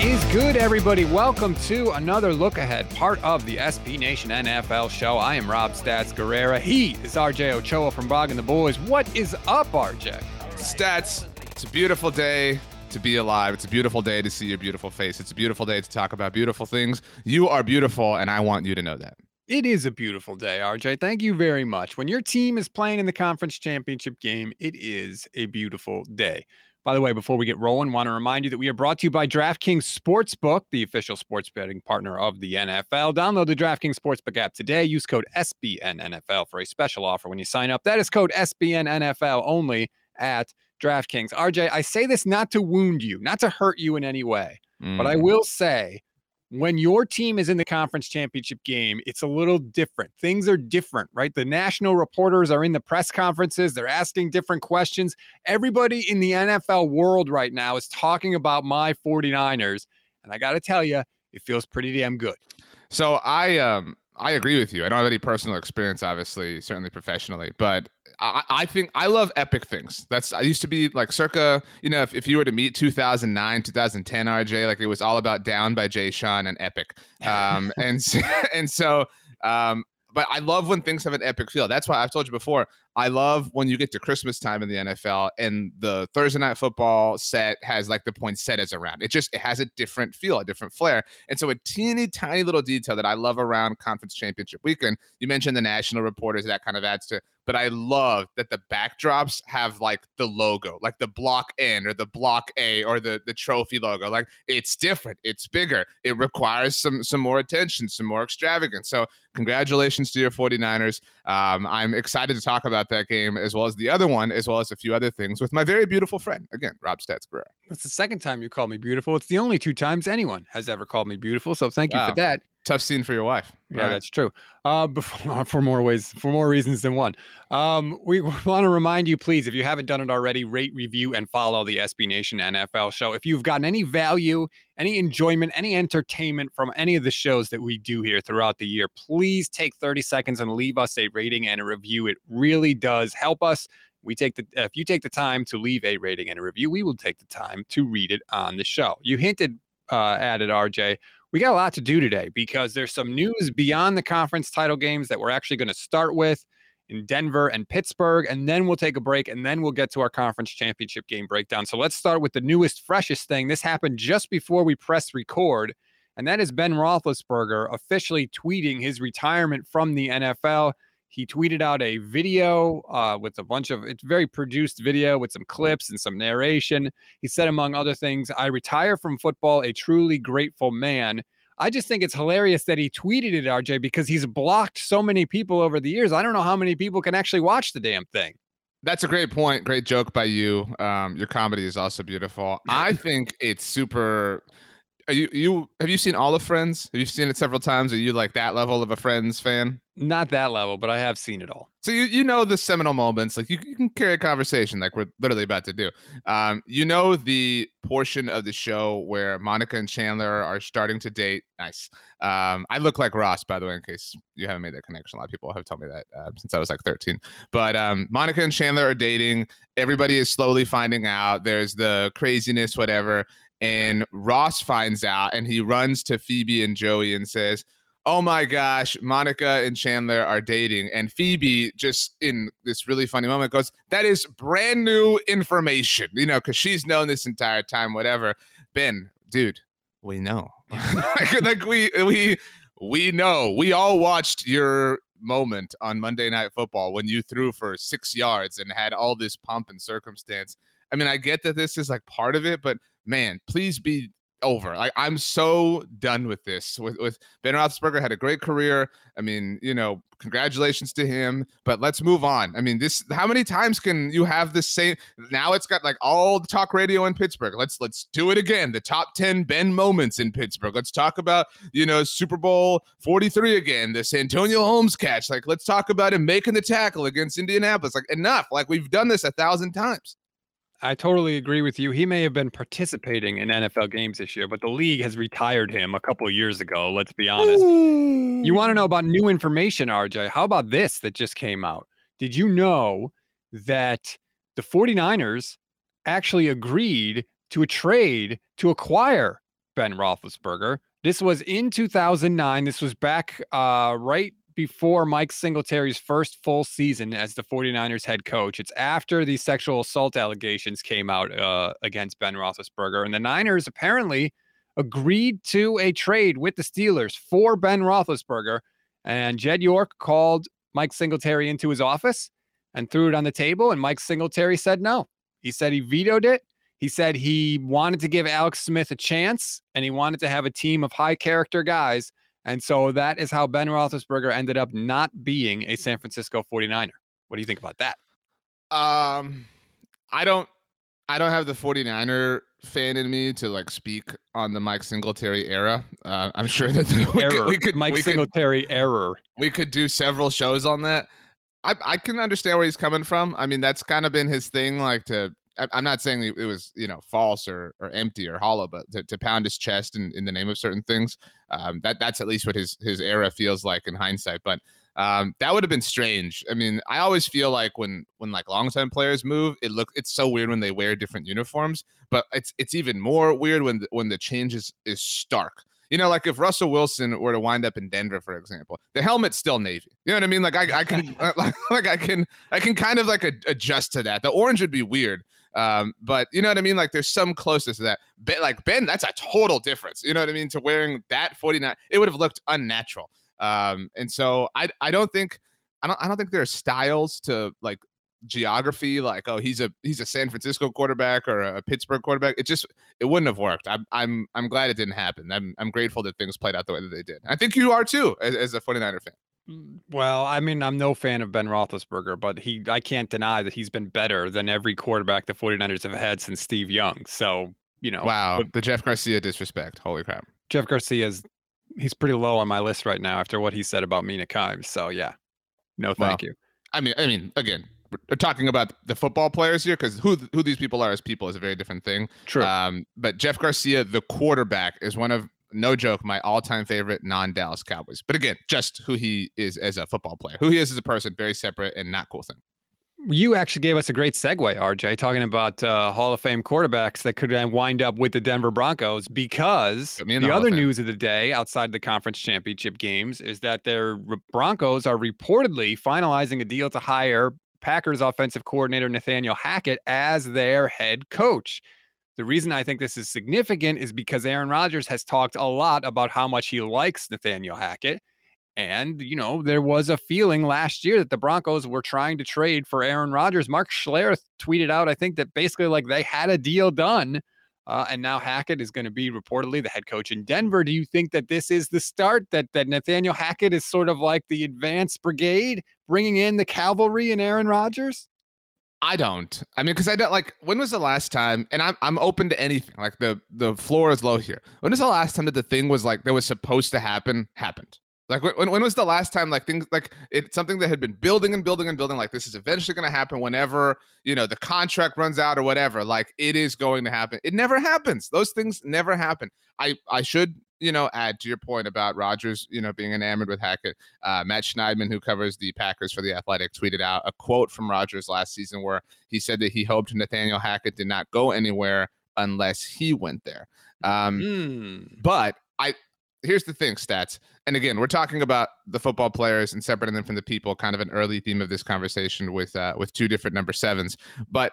Is good, everybody? Welcome to another look ahead, part of the SB Nation NFL show. I am Rob Stats Guerrera. He is RJ Ochoa from Blogging the Boys. What is up, RJ? Stats. It's a beautiful day to be alive. It's a beautiful day to see your beautiful face. It's a beautiful day to talk about beautiful things. You are beautiful, and I want you to know that. It is a beautiful day, RJ. Thank you very much. When your team is playing in the conference championship game, it is a beautiful day. By the way, before we get rolling, want to remind you that we are brought to you by DraftKings Sportsbook, the official sports betting partner of the NFL. Download the DraftKings Sportsbook app today. Use code SBNNFL for a special offer when you sign up. That is code SBNNFL only at DraftKings. RJ, I say this not to wound you, not to hurt you in any way, but I Mm. will say when your team is in the conference championship game, it's a little different. Things are different, right? The national reporters are in the press conferences, they're asking different questions. Everybody in the NFL world right now is talking about my 49ers. And I got to tell you, it feels pretty damn good. So I um I agree with you. I don't have any personal experience, obviously, certainly professionally, but I, I think I love epic things. That's I used to be like circa, you know, if, if you were to meet 2009, 2010 RJ, like it was all about Down by Jay Sean and Epic. Um and and so um but I love when things have an epic feel. That's why I've told you before. I love when you get to Christmas time in the NFL and the Thursday night football set has like the poinsettias around. It just it has a different feel, a different flair. And so a teeny tiny little detail that I love around conference championship weekend. You mentioned the national reporters that kind of adds to, but I love that the backdrops have like the logo, like the block N or the block A or the the trophy logo. Like it's different, it's bigger. It requires some some more attention, some more extravagance. So congratulations to your 49ers. Um, I'm excited to talk about that game as well as the other one, as well as a few other things with my very beautiful friend again, Rob Stats Guerrera. It's the second time you called me beautiful. It's the only two times anyone has ever called me beautiful. So thank you Wow. for that. Tough scene for your wife. Yeah, right? that's true. Uh, before, for more ways, for more reasons than one. Um, we want to remind you, please, if you haven't done it already, rate, review, and follow the SB Nation NFL show. If you've gotten any value, any enjoyment, any entertainment from any of the shows that we do here throughout the year, please take 30 seconds and leave us a rating and a review. It really does help us. We take the if you take the time to leave a rating and a review, we will take the time to read it on the show. You hinted uh, at it, RJ we got a lot to do today because there's some news beyond the conference title games that we're actually going to start with in Denver and Pittsburgh, and then we'll take a break and then we'll get to our conference championship game breakdown. So let's start with the newest, freshest thing. This happened just before we press record, and that is Ben Roethlisberger officially tweeting his retirement from the NFL. He tweeted out a video uh, with a bunch of it's very produced video with some clips and some narration. He said, among other things, I retire from football a truly grateful man. I just think it's hilarious that he tweeted it, RJ, because he's blocked so many people over the years. I don't know how many people can actually watch the damn thing. That's a great point. Great joke by you. Um, your comedy is also beautiful. I think it's super. Are you you have you seen all of Friends? Have you seen it several times? Are you like that level of a Friends fan? Not that level, but I have seen it all. So you you know the seminal moments, like you, you can carry a conversation like we're literally about to do. Um, you know the portion of the show where Monica and Chandler are starting to date. Nice. Um, I look like Ross, by the way, in case you haven't made that connection. A lot of people have told me that uh, since I was like 13. But um, Monica and Chandler are dating. Everybody is slowly finding out. There's the craziness, whatever. And Ross finds out, and he runs to Phoebe and Joey and says, oh my gosh, Monica and Chandler are dating. And Phoebe, just in this really funny moment, goes, that is brand new information, you know, because she's known this entire time, whatever. Ben, dude, we know. like, like we we we know. We all watched your moment on Monday Night Football when you threw for six yards and had all this pomp and circumstance. I mean, I get that this is like part of it, but man, please be over. I, I'm so done with this. With with Ben Roethlisberger had a great career. I mean, you know, congratulations to him. But let's move on. I mean, this. How many times can you have the same? Now it's got like all the talk radio in Pittsburgh. Let's let's do it again. The top ten Ben moments in Pittsburgh. Let's talk about you know Super Bowl 43 again. This Santonio Holmes catch. Like let's talk about him making the tackle against Indianapolis. Like enough. Like we've done this a thousand times. I totally agree with you. He may have been participating in NFL games this year, but the league has retired him a couple of years ago. Let's be honest. You want to know about new information, RJ? How about this that just came out? Did you know that the 49ers actually agreed to a trade to acquire Ben Roethlisberger? This was in 2009. This was back uh, right before Mike Singletary's first full season as the 49ers head coach. It's after the sexual assault allegations came out uh, against Ben Roethlisberger. And the Niners apparently agreed to a trade with the Steelers for Ben Roethlisberger. And Jed York called Mike Singletary into his office and threw it on the table. And Mike Singletary said no. He said he vetoed it. He said he wanted to give Alex Smith a chance and he wanted to have a team of high character guys and so that is how Ben Roethlisberger ended up not being a San Francisco 49er. What do you think about that? Um, I don't, I don't have the 49er fan in me to like speak on the Mike Singletary era. Uh, I'm sure that we, error. Could, we could Mike we Singletary could, error. We could do several shows on that. I, I can understand where he's coming from. I mean, that's kind of been his thing, like to I'm not saying it was you know false or or empty or hollow, but to, to pound his chest in, in the name of certain things, um, that that's at least what his his era feels like in hindsight. But um, that would have been strange. I mean, I always feel like when when like longtime players move, it look it's so weird when they wear different uniforms, but it's it's even more weird when the, when the change is, is stark. You know, like if Russell Wilson were to wind up in Denver, for example, the helmet's still navy. You know what I mean? Like I, I can like, like I can I can kind of like adjust to that. The orange would be weird, um, but you know what I mean? Like there's some closeness to that. Ben, like Ben, that's a total difference. You know what I mean? To wearing that 49, it would have looked unnatural. Um, and so I I don't think I don't I don't think there are styles to like geography like oh he's a he's a San Francisco quarterback or a Pittsburgh quarterback it just it wouldn't have worked I'm I'm I'm glad it didn't happen I'm I'm grateful that things played out the way that they did I think you are too as, as a 49er fan well, I mean, I'm no fan of Ben Roethlisberger, but he I can't deny that he's been better than every quarterback the 49ers have had since Steve Young. So, you know. Wow. the Jeff Garcia disrespect. Holy crap. Jeff Garcia's he's pretty low on my list right now after what he said about Mina Kimes. So yeah. No thank you. I mean, I mean, again, we're talking about the football players here because who who these people are as people is a very different thing. True. Um, but Jeff Garcia, the quarterback, is one of no joke, my all-time favorite non-Dallas Cowboys. But again, just who he is as a football player, who he is as a person, very separate and not cool thing. You actually gave us a great segue, RJ, talking about uh, Hall of Fame quarterbacks that could wind up with the Denver Broncos because the, the other news of the day outside the conference championship games is that their Broncos are reportedly finalizing a deal to hire Packers offensive coordinator Nathaniel Hackett as their head coach. The reason I think this is significant is because Aaron Rodgers has talked a lot about how much he likes Nathaniel Hackett. And, you know, there was a feeling last year that the Broncos were trying to trade for Aaron Rodgers. Mark Schlereth tweeted out, I think, that basically like they had a deal done. Uh, and now Hackett is going to be reportedly the head coach in Denver. Do you think that this is the start that that Nathaniel Hackett is sort of like the advanced brigade, bringing in the cavalry and Aaron Rodgers? I don't. I mean, because I don't like. When was the last time? And I'm I'm open to anything. Like the the floor is low here. When was the last time that the thing was like that was supposed to happen happened? Like when when was the last time like things like it's something that had been building and building and building like this is eventually going to happen whenever you know the contract runs out or whatever like it is going to happen. It never happens. Those things never happen. I I should you know, add to your point about Rodgers, you know, being enamored with Hackett. Uh, Matt Schneidman, who covers the Packers for the Athletic, tweeted out a quote from Rodgers last season where he said that he hoped Nathaniel Hackett did not go anywhere unless he went there. Um, mm. But I here's the thing, stats. And again, we're talking about the football players and separating them from the people. Kind of an early theme of this conversation with uh, with two different number sevens. But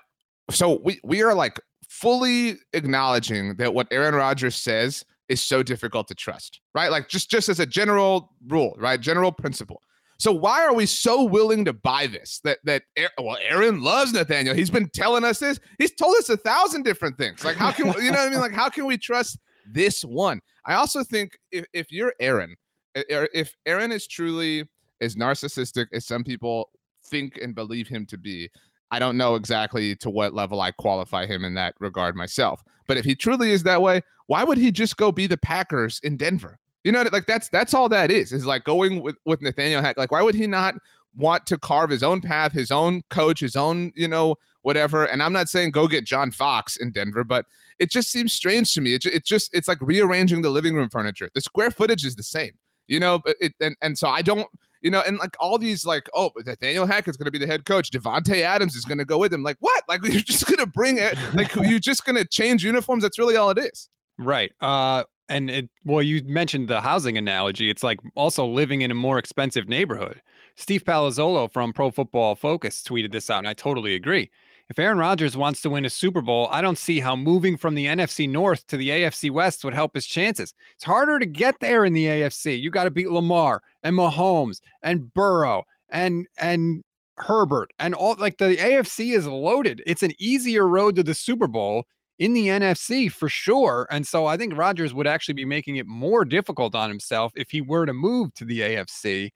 so we we are like fully acknowledging that what Aaron Rodgers says is so difficult to trust, right? Like just just as a general rule, right? General principle. So why are we so willing to buy this? That that well, Aaron loves Nathaniel. He's been telling us this. He's told us a thousand different things. Like how can you know what I mean? Like how can we trust this one? I also think if, if you're Aaron, if Aaron is truly as narcissistic as some people think and believe him to be, I don't know exactly to what level I qualify him in that regard myself. But if he truly is that way, why would he just go be the Packers in Denver? You know, like that's that's all that is. Is like going with with Nathaniel Hack. Like, why would he not want to carve his own path, his own coach, his own you know whatever? And I'm not saying go get John Fox in Denver, but it just seems strange to me. It, it just it's like rearranging the living room furniture. The square footage is the same, you know. But it and and so I don't you know, and like all these, like, oh, Nathaniel Hackett's going to be the head coach. Davante Adams is going to go with him. Like, what? Like, you're just going to bring it? Like, you're just going to change uniforms? That's really all it is. Right. Uh, and it, well, you mentioned the housing analogy. It's like also living in a more expensive neighborhood. Steve Palazzolo from Pro Football Focus tweeted this out, and I totally agree. If Aaron Rodgers wants to win a Super Bowl, I don't see how moving from the NFC North to the AFC West would help his chances. It's harder to get there in the AFC. You got to beat Lamar and Mahomes and Burrow and and Herbert and all like the AFC is loaded. It's an easier road to the Super Bowl in the NFC for sure. And so I think Rodgers would actually be making it more difficult on himself if he were to move to the AFC.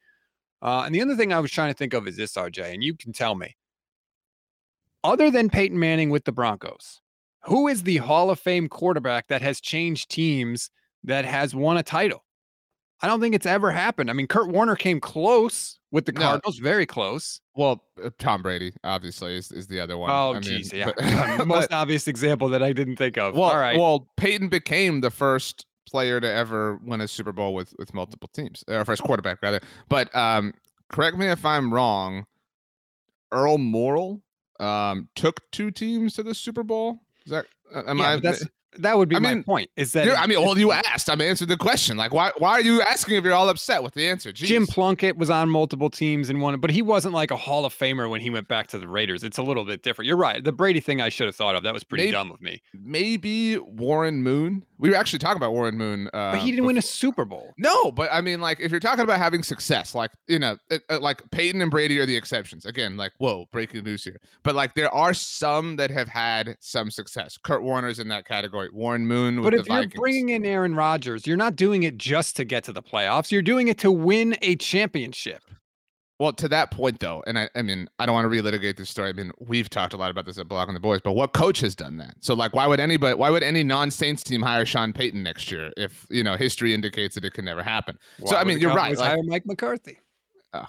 Uh, and the other thing I was trying to think of is this, RJ, and you can tell me other than Peyton Manning with the Broncos, who is the Hall of Fame quarterback that has changed teams that has won a title? I don't think it's ever happened. I mean, Kurt Warner came close with the Cardinals, no. very close. Well, uh, Tom Brady obviously is, is the other one. Oh, jeez, yeah, but, most obvious example that I didn't think of. Well, All right. well, Peyton became the first player to ever win a Super Bowl with with multiple teams, or first quarterback rather. But um, correct me if I'm wrong. Earl Morrall um, took two teams to the Super Bowl. Is that am yeah, I? That's that would be I my mean, point. Is that I mean, well, you asked. I'm answered the question. Like, why why are you asking if you're all upset with the answer? Jeez. Jim Plunkett was on multiple teams and won, but he wasn't like a Hall of Famer when he went back to the Raiders. It's a little bit different. You're right. The Brady thing I should have thought of. That was pretty maybe, dumb of me. Maybe Warren Moon. We were actually talking about Warren Moon. Uh, but he didn't before. win a Super Bowl. No, but I mean, like, if you're talking about having success, like you know, it, uh, like Peyton and Brady are the exceptions. Again, like, whoa, breaking news here. But like, there are some that have had some success. Kurt Warner's in that category. Warren Moon but if you're bringing in Aaron Rodgers, you're not doing it just to get to the playoffs. You're doing it to win a championship. Well, to that point though, and I, I mean, I don't want to relitigate this story. I mean, we've talked a lot about this at Blogging the Boys, but what coach has done that? So, like, why would anybody, why would any non-Saints team hire Sean Payton next year if you know history indicates that it can never happen? Why so, I mean, you're right. Like, hire Mike McCarthy. Oh,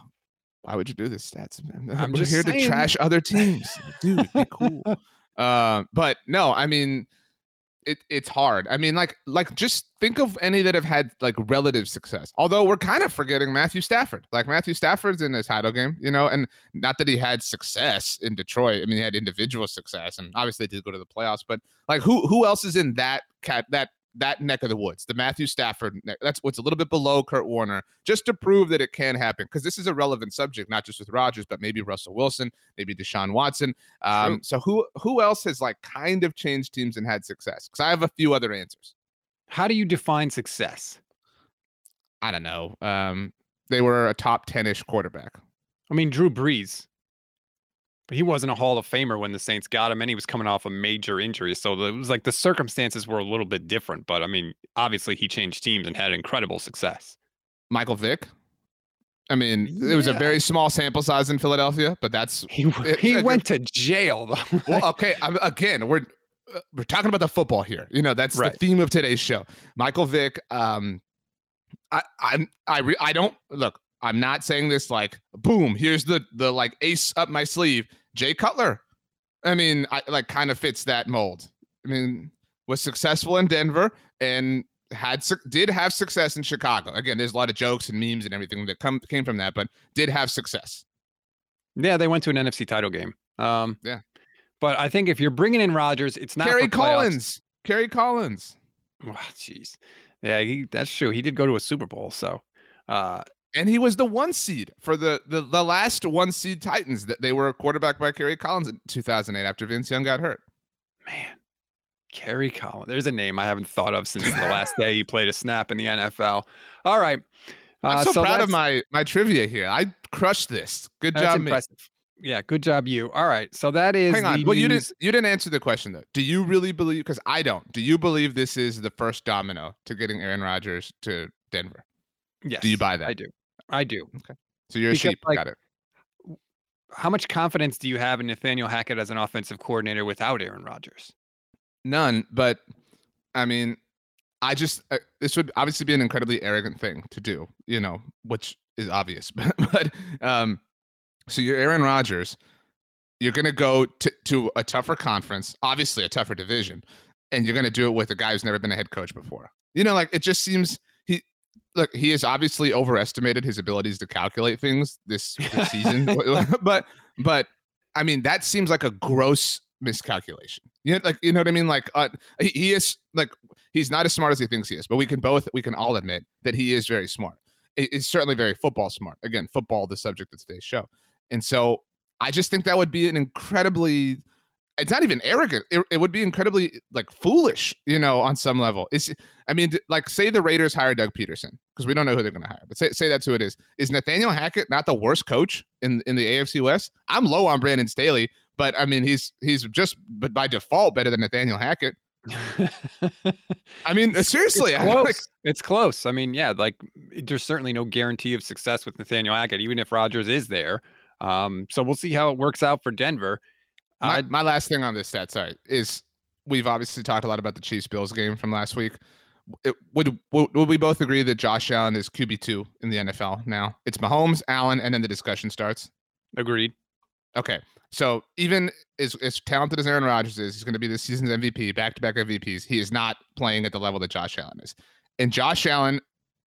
why would you do this, stats? Man? I'm We're just here saying. to trash other teams, dude. Be cool. uh, but no, I mean it, it's hard. I mean, like, like just think of any that have had like relative success. Although we're kind of forgetting Matthew Stafford. Like Matthew Stafford's in the title game, you know, and not that he had success in Detroit. I mean, he had individual success, and obviously did go to the playoffs. But like, who who else is in that cat that that neck of the woods, the Matthew Stafford. Neck, that's what's a little bit below Kurt Warner, just to prove that it can happen. Because this is a relevant subject, not just with Rodgers, but maybe Russell Wilson, maybe Deshaun Watson. Um, so who who else has like kind of changed teams and had success? Because I have a few other answers. How do you define success? I don't know. Um, they were a top ten ish quarterback. I mean, Drew Brees he wasn't a Hall of Famer when the Saints got him, and he was coming off a major injury. So it was like the circumstances were a little bit different. But I mean, obviously, he changed teams and had incredible success. Michael Vick. I mean, yeah. it was a very small sample size in Philadelphia, but that's he. It, he it, went to jail though. well, okay. I'm, again, we're uh, we're talking about the football here. You know, that's right. the theme of today's show. Michael Vick. Um, I I'm I re, I don't look. I'm not saying this like boom. Here's the the like ace up my sleeve. Jay Cutler. I mean, I like kind of fits that mold. I mean, was successful in Denver and had did have success in Chicago. Again, there's a lot of jokes and memes and everything that come came from that, but did have success. Yeah, they went to an NFC title game. Um, yeah, but I think if you're bringing in Rodgers, it's not Kerry Collins. Kerry Collins. Jeez, oh, yeah, he, that's true. He did go to a Super Bowl, so uh, and he was the one seed for the, the the last one seed Titans that they were a quarterback by Kerry Collins in 2008 after Vince Young got hurt. Man, Kerry Collins. There's a name I haven't thought of since the last day he played a snap in the NFL. All right. I'm uh, so, so proud of my my trivia here. I crushed this. Good job, impressive. me. Yeah, good job, you. All right, so that is. Hang on. Well, you didn't you didn't answer the question though. Do you really believe? Because I don't. Do you believe this is the first domino to getting Aaron Rodgers to Denver? Yes. Do you buy that? I do. I do. Okay. So you're because, a sheep. Like, Got it. How much confidence do you have in Nathaniel Hackett as an offensive coordinator without Aaron Rodgers? None. But I mean, I just uh, this would obviously be an incredibly arrogant thing to do, you know, which is obvious. but um, so you're Aaron Rodgers, you're going to go to to a tougher conference, obviously a tougher division, and you're going to do it with a guy who's never been a head coach before. You know, like it just seems look he has obviously overestimated his abilities to calculate things this, this season, but but I mean that seems like a gross miscalculation. You know, like you know what I mean? Like uh, he, he is like he's not as smart as he thinks he is, but we can both we can all admit that he is very smart. He's certainly very football smart. Again, football the subject of today's show, and so I just think that would be an incredibly it's not even arrogant. It, it, would be incredibly like foolish, you know, on some level. It's, I mean, like say the Raiders hire Doug Pederson because we don't know who they're going to hire, but say, say that's who it is. Is Nathaniel Hackett not the worst coach in in the AFC West? I'm low on Brandon Staley, but I mean, he's he's just but by default better than Nathaniel Hackett. I mean, seriously, it's close. Like, it's close. I mean, yeah, like there's certainly no guarantee of success with Nathaniel Hackett, even if Rodgers is there. Um, so we'll see how it works out for Denver. My, uh, my last thing on this stat side is we've obviously talked a lot about the Chiefs Bills game from last week. It, would, would would we both agree that Josh Allen is QB two in the NFL now? It's Mahomes, Allen, and then the discussion starts. Agreed. Okay, so even as, as talented as Aaron Rodgers is, he's going to be this season's MVP, back to back MVPs. He is not playing at the level that Josh Allen is. And Josh Allen,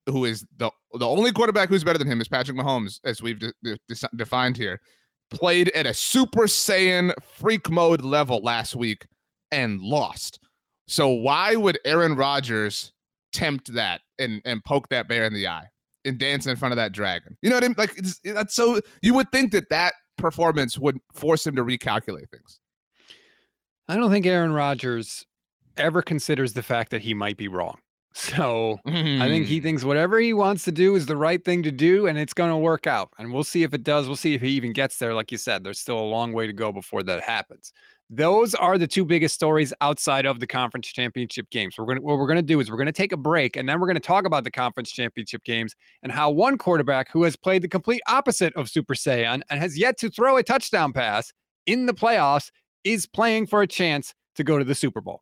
who is the the only quarterback who's better than him, is Patrick Mahomes, as we've de- de- defined here, played at a Super Saiyan freak mode level last week and lost. So why would Aaron Rodgers tempt that and and poke that bear in the eye and dance in front of that dragon? You know what I mean? Like that's so you would think that that performance would force him to recalculate things. I don't think Aaron Rodgers ever considers the fact that he might be wrong. So mm. I think he mm. thinks whatever he wants to do is the right thing to do and it's going to work out. And we'll see if it does. We'll see if he even gets there. Like you said, there's still a long way to go before that happens. Those are the two biggest stories outside of the conference championship games. We're going to, what we're going to do is we're going to take a break and then we're going to talk about the conference championship games and how one quarterback who has played the complete opposite of Super Saiyan and has yet to throw a touchdown pass in the playoffs is playing for a chance to go to the Super Bowl.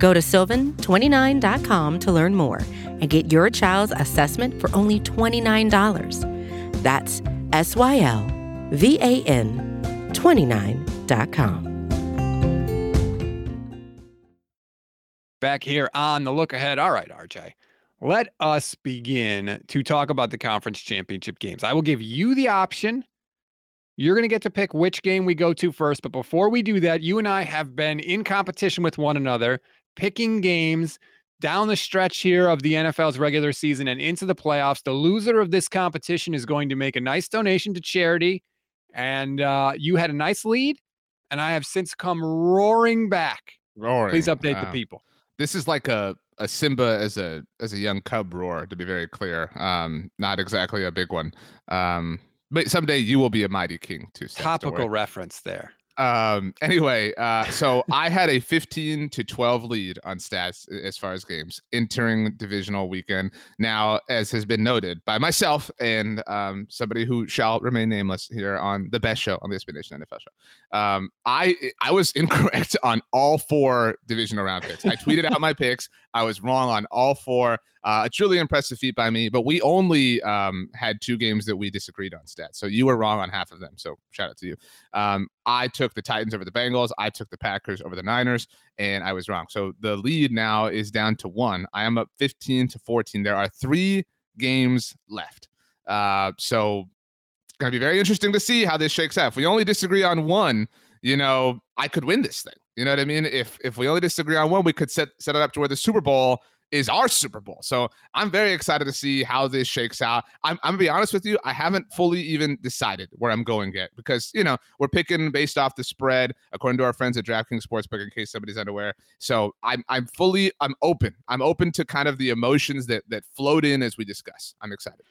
Go to sylvan29.com to learn more and get your child's assessment for only $29. That's S Y L V A N 29.com. Back here on the look ahead. All right, RJ. Let us begin to talk about the conference championship games. I will give you the option. You're going to get to pick which game we go to first. But before we do that, you and I have been in competition with one another picking games down the stretch here of the NFL's regular season and into the playoffs. The loser of this competition is going to make a nice donation to charity. And uh, you had a nice lead, and I have since come roaring back. Roaring. Please update wow. the people. This is like a, a Simba as a as a young cub roar, to be very clear. Um, not exactly a big one. Um, but someday you will be a mighty king too. Topical reference there. Um, anyway, uh, so I had a 15 to 12 lead on stats as far as games entering divisional weekend. Now, as has been noted by myself and um, somebody who shall remain nameless here on the best show on the SB Nation NFL show, um, I I was incorrect on all four divisional round picks. I tweeted out my picks. I was wrong on all four. Uh, a truly impressive feat by me, but we only um, had two games that we disagreed on stats. So you were wrong on half of them. So shout out to you. Um, I took the Titans over the Bengals. I took the Packers over the Niners, and I was wrong. So the lead now is down to one. I am up 15 to 14. There are three games left. Uh, so it's going to be very interesting to see how this shakes out. If we only disagree on one, you know, I could win this thing. You know what I mean? If if we only disagree on one, we could set set it up to where the Super Bowl is our Super Bowl. So I'm very excited to see how this shakes out. I'm, I'm gonna be honest with you, I haven't fully even decided where I'm going yet because you know we're picking based off the spread according to our friends at DraftKings Sportsbook. In case somebody's unaware, so I'm I'm fully I'm open. I'm open to kind of the emotions that that float in as we discuss. I'm excited.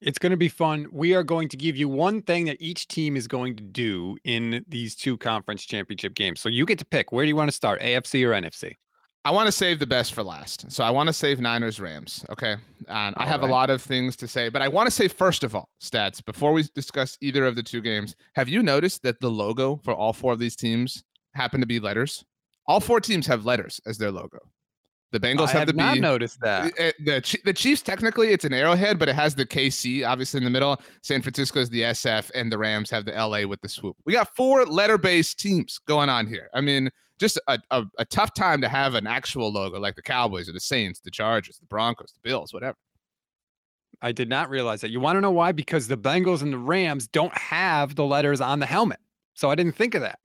It's going to be fun. We are going to give you one thing that each team is going to do in these two conference championship games. So you get to pick. Where do you want to start, AFC or NFC? I want to save the best for last. So I want to save Niners Rams. Okay. And all I have right. a lot of things to say, but I want to say, first of all, stats, before we discuss either of the two games, have you noticed that the logo for all four of these teams happen to be letters? All four teams have letters as their logo. The Bengals I have, have the not B. noticed that. The, eh, the, the Chiefs technically it's an arrowhead, but it has the KC obviously in the middle. San Francisco is the SF, and the Rams have the LA with the swoop. We got four letter-based teams going on here. I mean, just a, a, a tough time to have an actual logo like the Cowboys or the Saints, the Chargers, the Broncos, the Bills, whatever. I did not realize that. You want to know why? Because the Bengals and the Rams don't have the letters on the helmet. So I didn't think of that.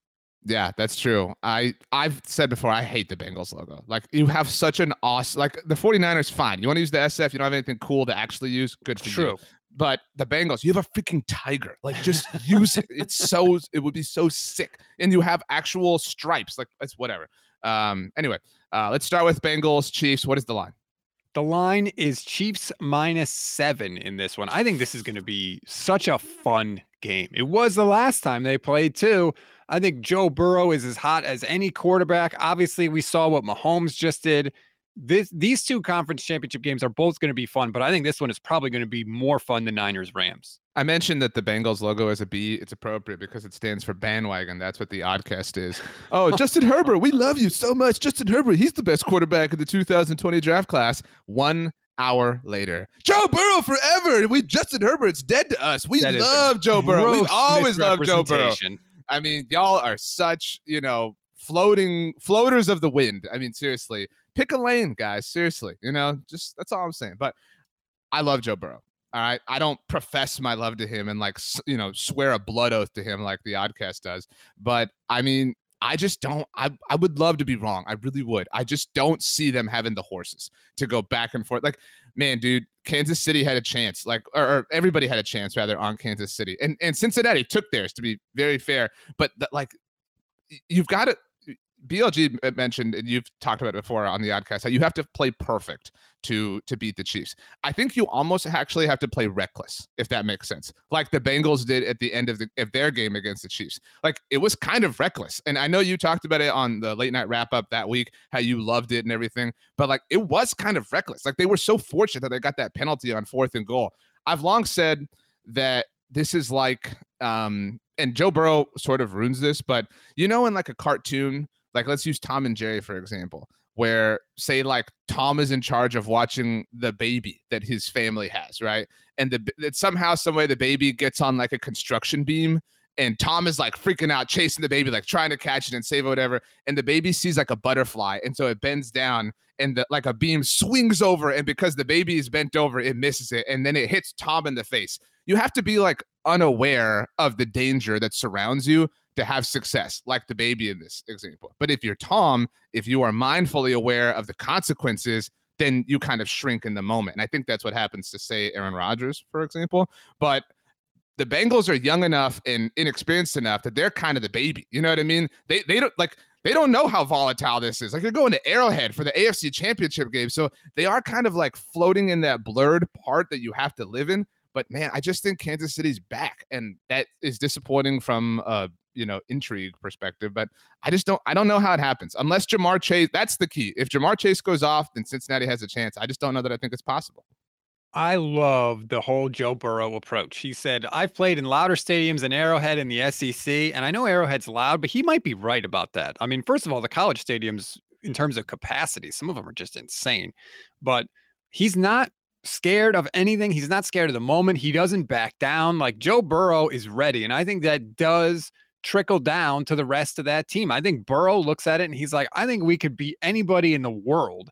Yeah, that's true. I I've said before I hate the Bengals logo. Like you have such an awesome like the 49ers fine. You want to use the SF, you don't have anything cool to actually use, good for true. you. But the Bengals, you have a freaking tiger. Like just use it. It's so it would be so sick. And you have actual stripes. Like it's whatever. Um anyway, uh let's start with Bengals Chiefs. What is the line? The line is Chiefs minus seven in this one. I think this is going to be such a fun game. It was the last time they played too. I think Joe Burrow is as hot as any quarterback. Obviously, we saw what Mahomes just did this these two conference championship games are both going to be fun, but I think this one is probably going to be more fun than Niners Rams. I mentioned that the Bengals logo is a B. It's appropriate because it stands for bandwagon. That's what the oddcast is. Oh, Justin Herbert, we love you so much. Justin Herbert, he's the best quarterback in the 2020 draft class. One hour later, Joe Burrow forever. We Justin Herbert's dead to us. We that love Joe Burrow. We always love Joe Burrow. I mean, y'all are such, you know, floating floaters of the wind. I mean, seriously pick a lane, guys. Seriously, you know, just that's all I'm saying. But I love Joe Burrow. All right. I don't profess my love to him and like, you know, swear a blood oath to him like the oddcast does. But I mean, I just don't. I, I would love to be wrong. I really would. I just don't see them having the horses to go back and forth. Like, man, dude, Kansas City had a chance, like, or, or everybody had a chance rather on Kansas City, and and Cincinnati took theirs to be very fair. But the, like, you've got to BLG mentioned, and you've talked about it before on the Oddcast, how you have to play perfect to to beat the Chiefs. I think you almost actually have to play reckless, if that makes sense, like the Bengals did at the end of the of their game against the Chiefs. Like it was kind of reckless, and I know you talked about it on the late night wrap up that week, how you loved it and everything, but like it was kind of reckless. Like they were so fortunate that they got that penalty on fourth and goal. I've long said that this is like um and Joe Burrow sort of ruins this, but you know, in like a cartoon like let's use Tom and Jerry for example, where say like Tom is in charge of watching the baby that his family has, right? And the that somehow some way the baby gets on like a construction beam and Tom is like freaking out chasing the baby like trying to catch it and save it whatever and the baby sees like a butterfly and so it bends down and the, like a beam swings over and because the baby is bent over it misses it and then it hits Tom in the face. You have to be like unaware of the danger that surrounds you to have success, like the baby in this example. But if you're Tom, if you are mindfully aware of the consequences, then you kind of shrink in the moment. And I think that's what happens to, say, Aaron Rodgers, for example. But the Bengals are young enough and inexperienced enough that they're kind of the baby. You know what I mean? They they don't like they don't know how volatile this is. Like they're going to Arrowhead for the AFC Championship game, so they are kind of like floating in that blurred part that you have to live in. But man, I just think Kansas City's back, and that is disappointing from a you know intrigue perspective. But I just don't I don't know how it happens unless Ja'Marr Chase. That's the key. If Ja'Marr Chase goes off, then Cincinnati has a chance. I just don't know that I think it's possible. I love the whole Joe Burrow approach. He said, I've played in louder stadiums than Arrowhead in the SEC, and I know Arrowhead's loud, but he might be right about that. I mean, first of all, the college stadiums, in terms of capacity, some of them are just insane, but he's not scared of anything. He's not scared of the moment. He doesn't back down. Like Joe Burrow is ready. And I think that does trickle down to the rest of that team. I think Burrow looks at it and he's like, I think we could beat anybody in the world.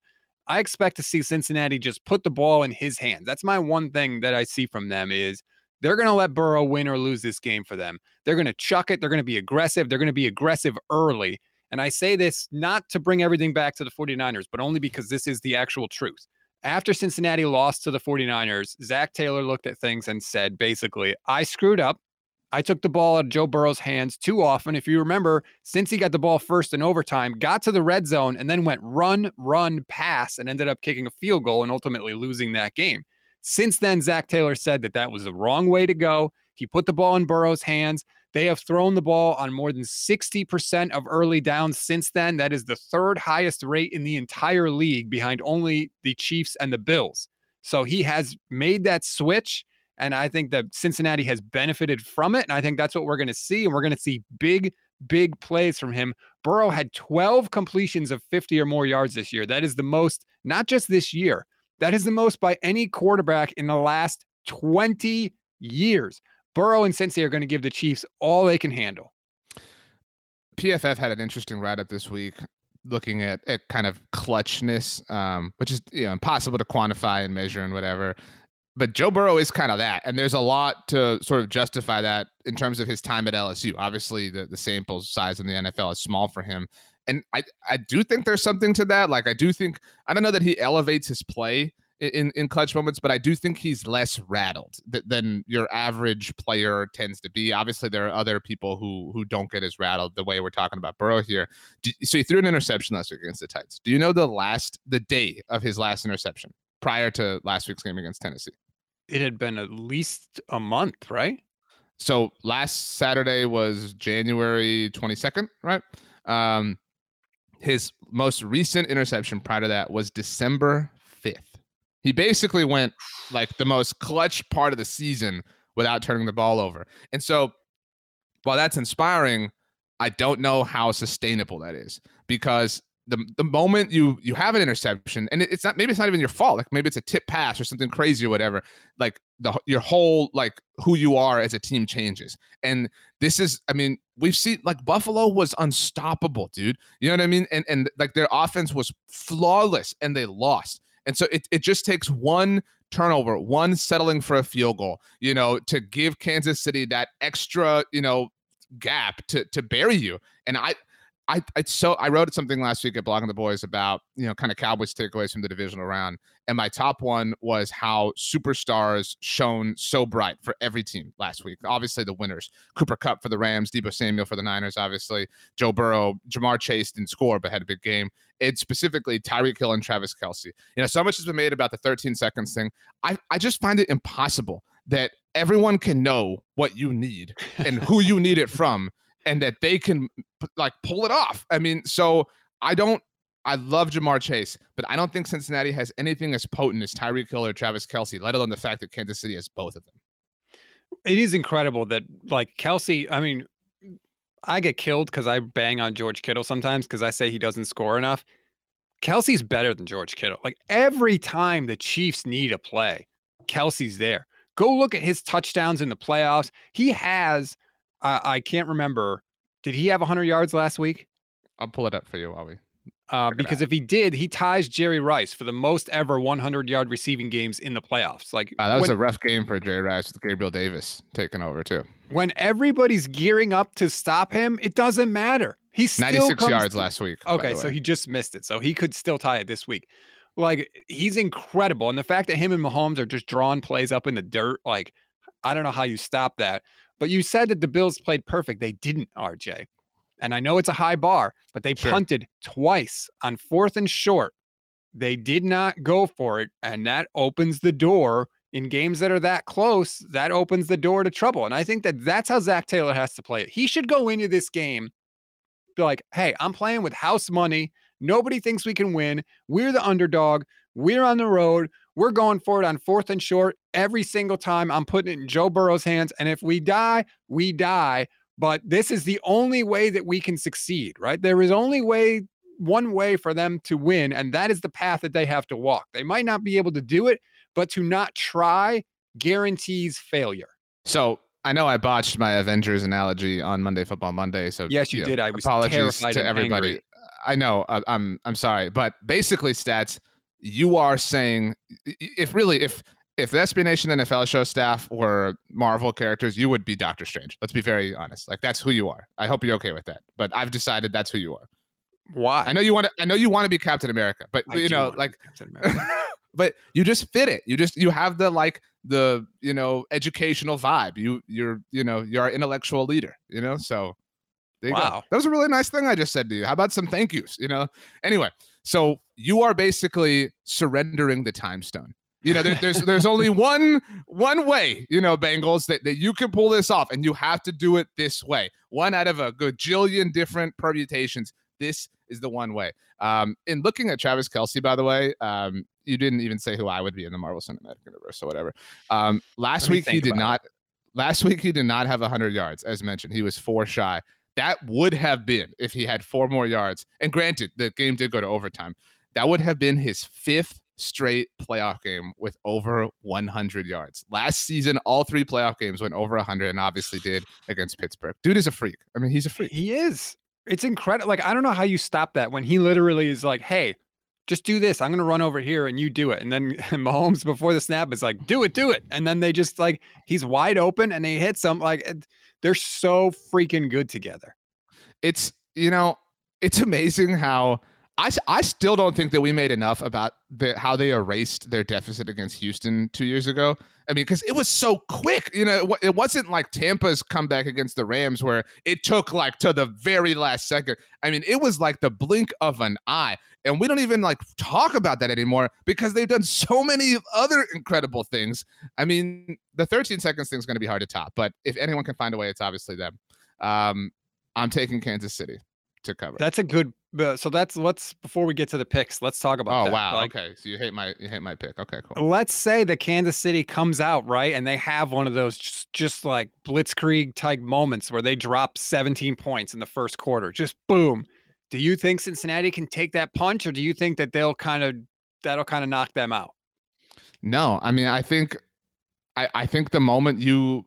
I expect to see Cincinnati just put the ball in his hands. That's my one thing that I see from them is they're going to let Burrow win or lose this game for them. They're going to chuck it. They're going to be aggressive. They're going to be aggressive early. And I say this not to bring everything back to the 49ers, but only because this is the actual truth after Cincinnati lost to the 49ers, Zac Taylor looked at things and said, basically, I screwed up. I took the ball out of Joe Burrow's hands too often. If you remember, since he got the ball first in overtime, got to the red zone and then went run, run, pass, and ended up kicking a field goal and ultimately losing that game. Since then, Zac Taylor said that that was the wrong way to go. He put the ball in Burrow's hands. They have thrown the ball on more than 60% of early downs since then. That is the third highest rate in the entire league behind only the Chiefs and the Bills. So he has made that switch. And I think that Cincinnati has benefited from it. And I think that's what we're going to see. And we're going to see big, big plays from him. Burrow had 12 completions of 50 or more yards this year. That is the most, not just this year, that is the most by any quarterback in the last 20 years. Burrow and Cincy are going to give the Chiefs all they can handle. PFF had an interesting write up this week looking at, at kind of clutchness, um, which is you know impossible to quantify and measure and whatever. But Joe Burrow is kind of that, and there's a lot to sort of justify that in terms of his time at LSU. Obviously, the the sample size in the NFL is small for him, and I I do think there's something to that. Like I do think I don't know that he elevates his play in in clutch moments, but I do think he's less rattled th- than your average player tends to be. Obviously, there are other people who who don't get as rattled the way we're talking about Burrow here. Do, so he threw an interception last week against the Titans. Do you know the last the day of his last interception prior to last week's game against Tennessee? It had been at least a month, right? So last Saturday was January 22nd, right? Um, his most recent interception prior to that was December 5th. He basically went like the most clutch part of the season without turning the ball over. And so while that's inspiring, I don't know how sustainable that is because the the moment you you have an interception and it's not maybe it's not even your fault like maybe it's a tip pass or something crazy or whatever like the your whole like who you are as a team changes. And this is i mean we've seen like buffalo was unstoppable dude. You know what i mean? And and like their offense was flawless and they lost. And so it, it just takes one turnover, one settling for a field goal, you know, to give Kansas City that extra, you know, gap to to bury you. And I I, I so I wrote something last week at Blogging the Boys about you know kind of Cowboys takeaways from the divisional round, and my top one was how superstars shone so bright for every team last week. Obviously, the winners: Cooper Kupp for the Rams, Deebo Samuel for the Niners. Obviously, Joe Burrow, Ja'Marr Chase didn't score but had a big game. It's specifically Tyreek Hill and Travis Kelce. You know, so much has been made about the 13 seconds thing. I I just find it impossible that everyone can know what you need and who you need it from and that they can like pull it off. I mean, so I don't. I love Ja'Marr Chase, but I don't think Cincinnati has anything as potent as Tyreek Hill or Travis Kelce, let alone the fact that Kansas City has both of them. It is incredible that like Kelce. I mean, I get killed because I bang on George Kittle sometimes because I say he doesn't score enough. Kelce's better than George Kittle. Like every time the Chiefs need a play, Kelce's there. Go look at his touchdowns in the playoffs. He has uh, I can't remember. Did he have 100 yards last week? I'll pull it up for you while. Uh, because if he did, he ties Jerry Rice for the most ever 100 yard receiving games in the playoffs. Like uh, that was when, a rough game for Jerry Rice with Gabriel Davis taking over too. When everybody's gearing up to stop him, it doesn't matter. He's 96 yards to, last week. Okay, so he just missed it. So he could still tie it this week. Like he's incredible, and the fact that him and Mahomes are just drawing plays up in the dirt, like I don't know how you stop that. But you said that the Bills played perfect. They didn't, RJ. And I know it's a high bar, but they sure. punted twice on fourth and short. They did not go for it. And that opens the door in games that are that close, that opens the door to trouble. And I think that that's how Zac Taylor has to play it. He should go into this game be like, hey, I'm playing with house money. Nobody thinks we can win. We're the underdog. We're on the road. We're going for it on fourth and short every single time. I'm putting it in Joe Burrow's hands. And if we die, we die. But this is the only way that we can succeed, right? There is only way one way for them to win, and that is the path that they have to walk. They might not be able to do it, but to not try guarantees failure. So I know I botched my Avengers analogy on Monday Football Monday. So yes, you, you did. Know, I was apologies to everybody. Angry. I know. I, I'm I'm sorry, but basically, stats. You are saying if really if if the SB Nation NFL show staff were Marvel characters, you would be Doctor Strange. Let's be very honest. Like that's who you are. I hope you're okay with that. But I've decided that's who you are. Why? I know you want to. I know you want to be Captain America, but I you know, like, but you just fit it. You just you have the like the you know educational vibe. You you're you know you're an intellectual leader. You know, so wow, go. that was a really nice thing I just said to you. How about some thank yous? You know. Anyway, so you are basically surrendering the time stone. You know, there, there's there's only one one way, you know, Bengals that, that you can pull this off, and you have to do it this way. One out of a gajillion different permutations. This is the one way. Um, in looking at Travis Kelce, by the way, um, you didn't even say who I would be in the Marvel Cinematic Universe or whatever. Um, last week he did not. It. Last week he did not have 100 yards, as mentioned. He was four shy. That would have been if he had four more yards. And granted, the game did go to overtime. That would have been his fifth straight playoff game with over 100 yards. Last season, all three playoff games went over 100 and obviously did against Pittsburgh. Dude is a freak. I mean, he's a freak. He is. It's incredible. Like, I don't know how you stop that when he literally is like, hey, just do this. I'm going to run over here and you do it. And then Mahomes before the snap is like, do it, do it. And then they just like, he's wide open and they hit some like, they're so freaking good together. It's, you know, it's amazing how I, I still don't think that we made enough about the, how they erased their deficit against Houston two years ago. I mean, because it was so quick. You know, it wasn't like Tampa's comeback against the Rams where it took like to the very last second. I mean, it was like the blink of an eye. And we don't even like talk about that anymore because they've done so many other incredible things. I mean, the 13 seconds thing is going to be hard to top, but if anyone can find a way, it's obviously them. Um, I'm taking Kansas City to cover. That's a good. Uh, so that's let's before we get to the picks, let's talk about. Oh that. wow, like, okay. So you hate my you hate my pick. Okay, cool. Let's say that Kansas City comes out right, and they have one of those just, just like blitzkrieg type moments where they drop 17 points in the first quarter, just boom. Do you think Cincinnati can take that punch, or do you think that they'll kind of that'll kind of knock them out? No, I mean I think I I think the moment you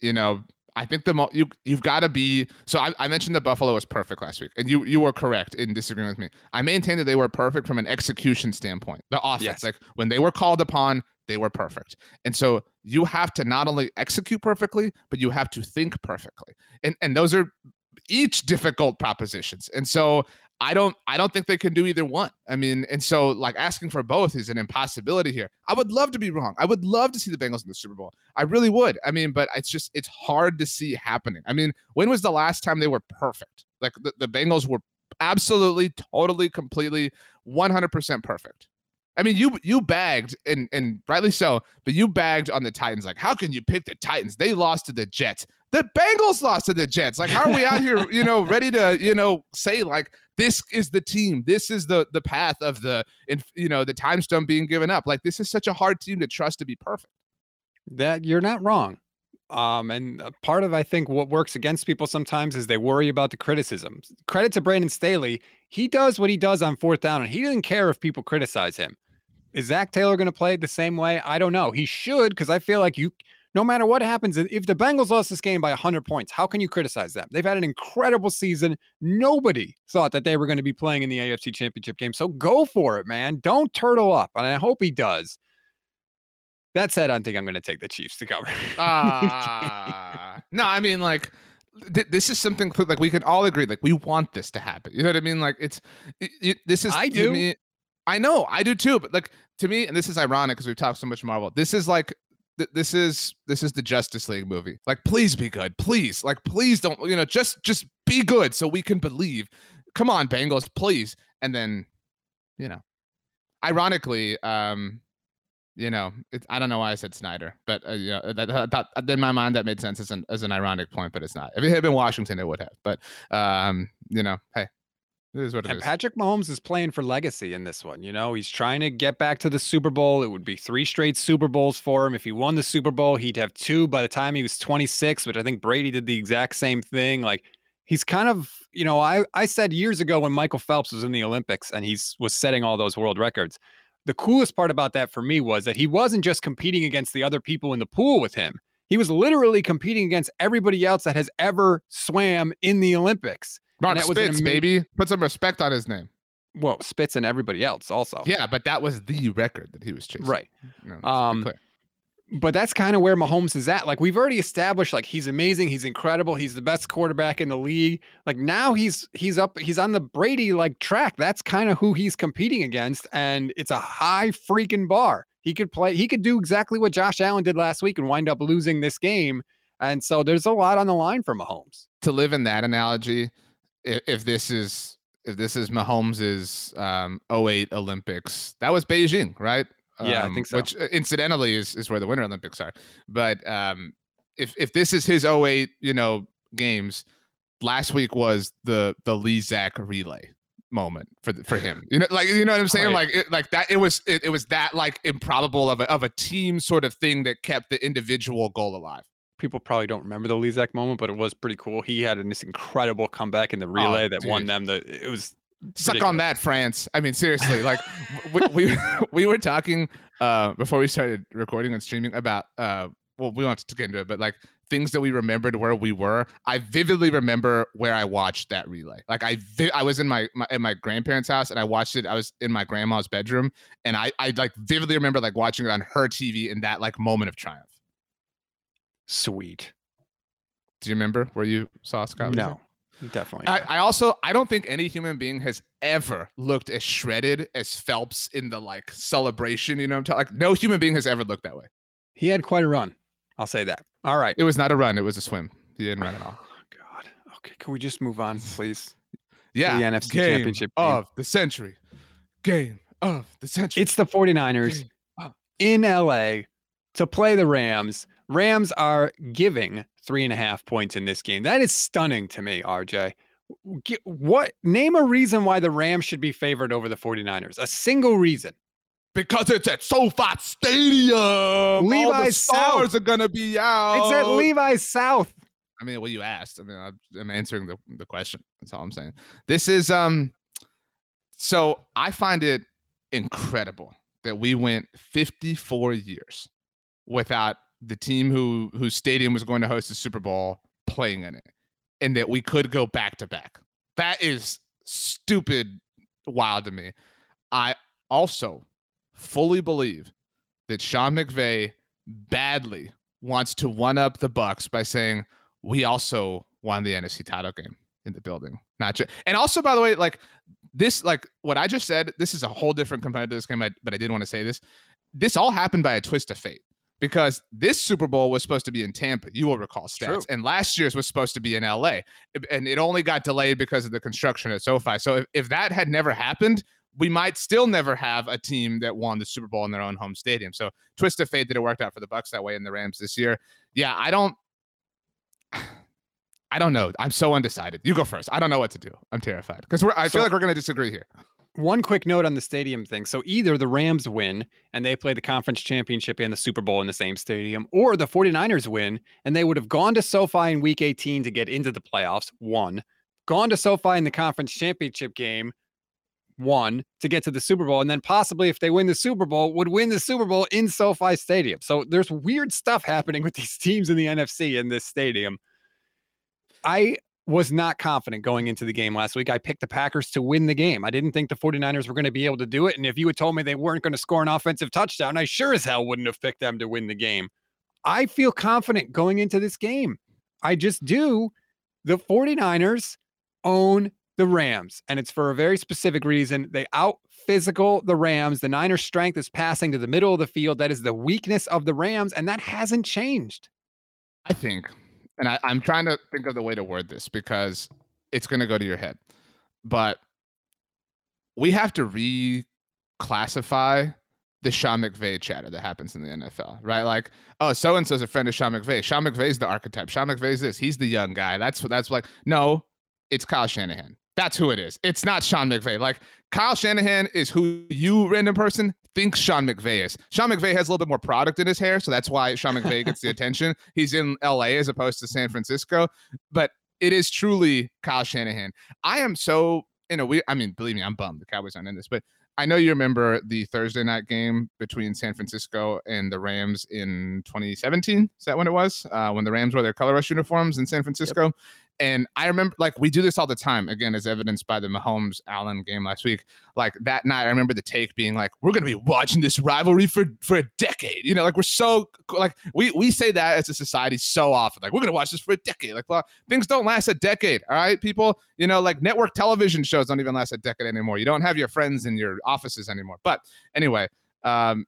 you know I think the mo- you you've got to be. So I, I, mentioned that Buffalo was perfect last week, and you you were correct in disagreeing with me. I maintain that they were perfect from an execution standpoint. The offense, yes. like when they were called upon, they were perfect. And so you have to not only execute perfectly, but you have to think perfectly. And and those are each difficult propositions. And so I don't I don't think they can do either one. I mean, and so like asking for both is an impossibility here. I would love to be wrong. I would love to see the Bengals in the Super Bowl. I really would. I mean, but it's just it's hard to see happening. I mean, when was the last time they were perfect? Like the, the Bengals were absolutely, totally, completely 100% perfect. I mean, you you bagged and and rightly so, but you bagged on the Titans. Like, how can you pick the Titans? They lost to the Jets. The Bengals lost to the Jets. Like, how are we out here, you know, ready to, you know, say like this is the team. This is the the path of the, you know, the time stone being given up. Like, this is such a hard team to trust to be perfect. That you're not wrong. Um, and part of I think what works against people sometimes is they worry about the criticism. Credit to Brandon Staley, he does what he does on fourth down, and he doesn't care if people criticize him. Is Zac Taylor going to play the same way? I don't know. He should because I feel like you no matter what happens, if the Bengals lost this game by 100 points, how can you criticize them? They've had an incredible season. Nobody thought that they were going to be playing in the AFC Championship game. So go for it, man. Don't turtle up. And I hope he does. That said, I think I'm going to take the Chiefs to cover. uh, no, I mean, like, th- this is something like we can all agree, like, we want this to happen. You know what I mean? Like, it's, it, it, this is, I do. Me, I know, I do too. But like, to me, and this is ironic because we've talked so much Marvel, this is like this is this is the Justice League movie. Like, please be good, please. Like, please don't. You know, just just be good so we can believe. Come on, Bengals, please. And then, you know, ironically, um, you know, it, I don't know why I said Snyder, but uh, you know, that, that, that, in my mind that made sense as an as an ironic point, but it's not. If it had been Washington, it would have. But um, you know, hey, it is what it and is. Patrick Mahomes is playing for legacy in this one. You know, he's trying to get back to the Super Bowl. It would be three straight Super Bowls for him. If he won the Super Bowl, he'd have two by the time he was 26, which I think Brady did the exact same thing. Like he's kind of, you know, I I said years ago when Michael Phelps was in the Olympics and he's was setting all those world records the coolest part about that for me was that he wasn't just competing against the other people in the pool with him. He was literally competing against everybody else that has ever swam in the Olympics. Mark Spitz, baby. Put some respect on his name. Well, Spitz and everybody else also. Yeah, but that was the record that he was chasing. Right. um, but that's kind of where Mahomes is at. Like we've already established, like he's amazing, he's incredible, he's the best quarterback in the league. Like now he's he's up, he's on the Brady like track. That's kind of who he's competing against, and it's a high freaking bar. He could play, he could do exactly what Josh Allen did last week and wind up losing this game. And so there's a lot on the line for Mahomes. To live in that analogy, if, if this is if this is Mahomes's um 08 Olympics, that was Beijing, right? Yeah, um, I think so. Which uh, incidentally is, is where the Winter Olympics are. But um, if if this is his 08, you know, games, last week was the the Lezak relay moment for for him. You know, like you know what I'm saying? Right. Like it, like that. It was it, it was that like improbable of a of a team sort of thing that kept the individual goal alive. People probably don't remember the Lezak moment, but it was pretty cool. He had this incredible comeback in the oh, relay oh, that dude. won them. The it was Suck ridiculous. on that, France. I mean, seriously, like we, we we were talking uh before we started recording and streaming about uh well, we want to get into it, but like things that we remembered where we were. I vividly remember where I watched that relay. Like I, vi- I was in my, my in my grandparents' house and I watched it. I was in my grandma's bedroom and I, I like vividly remember like watching it on her TV in that like moment of triumph. Sweet. Do you remember where you saw Scott? No. Definitely. I, I, also I don't think any human being has ever looked as shredded as Phelps in the like celebration. You know, I'm talking like no human being has ever looked that way. He had quite a run. I'll say that. All right. It was not a run. It was a swim. He didn't run at all. Oh, God. Okay. Can we just move on, please? Yeah. the NFC game Championship game. of the century. Game of the century. It's the 49ers in LA to play the Rams. Rams are giving three and a half points in this game. That is stunning to me, RJ. What name a reason why the Rams should be favored over the 49ers? A single reason. Because it's at SoFi Stadium. Levi's stars South. are gonna be out. It's at Levi's South. I mean, well, you asked. I mean, I'm answering the, the question. That's all I'm saying. This is um. So I find it incredible that we went 54 years without the team who whose stadium was going to host the Super Bowl playing in it, and that we could go back to back. That is stupid wild to me. I also fully believe that Sean McVay badly wants to one up the Bucks by saying we also won the NFC title game in the building. Not just, and also by the way, like this, like what I just said, this is a whole different component to this game, but I did want to say this. This all happened by a twist of fate because this Super Bowl was supposed to be in Tampa. You will recall stats. True. And last year's was supposed to be in LA. And it only got delayed because of the construction at SoFi. So if, if that had never happened, we might still never have a team that won the Super Bowl in their own home stadium. So twist of fate that it worked out for the Bucks that way in the Rams this year. Yeah, I don't I don't know. I'm so undecided. You go first. I don't know what to do. I'm terrified because I so, feel like we're going to disagree here one quick note on the stadium thing. So either the Rams win and they play the conference championship and the Super Bowl in the same stadium, or the 49ers win and they would have gone to SoFi in week 18 to get into the playoffs, one, gone to SoFi in the conference championship game, one, to get to the Super Bowl. And then possibly if they win the Super Bowl, would win the Super Bowl in SoFi Stadium. So there's weird stuff happening with these teams in the NFC in this stadium. I was not confident going into the game last week. I picked the Packers to win the game. I didn't think the 49ers were going to be able to do it. And if you had told me they weren't going to score an offensive touchdown, I sure as hell wouldn't have picked them to win the game. I feel confident going into this game. I just do. The 49ers own the Rams, and it's for a very specific reason. They out physical the Rams. The Niners' strength is passing to the middle of the field. That is the weakness of the Rams, and that hasn't changed. I think and I, I'm trying to think of the way to word this because it's going to go to your head. But we have to reclassify the Sean McVay chatter that happens in the NFL, right? Like, oh, so and so's a friend of Sean McVay. Sean McVay's the archetype. Sean McVay's this. He's the young guy. That's what that's like. No, it's Kyle Shanahan. That's who it is. It's not Sean McVay. Like Kyle Shanahan is who you, random person, thinks Sean McVay is. Sean McVay has a little bit more product in his hair, so that's why Sean McVay gets the attention. He's in LA as opposed to San Francisco, but it is truly Kyle Shanahan. I am so in a weird. I mean, believe me, I'm bummed the Cowboys aren't in this, but I know you remember the Thursday night game between San Francisco and the Rams in 2017. Is that when it was? Uh, when the Rams wore their color rush uniforms in San Francisco. Yep. And I remember, like, we do this all the time, again, as evidenced by the Mahomes Allen game last week. Like, that night, I remember the take being like, we're going to be watching this rivalry for, for a decade. You know, like, we're so, like, we, we say that as a society so often. Like, we're going to watch this for a decade. Like, well, things don't last a decade. All right, people? You know, like, network television shows don't even last a decade anymore. You don't have your friends in your offices anymore. But anyway, um,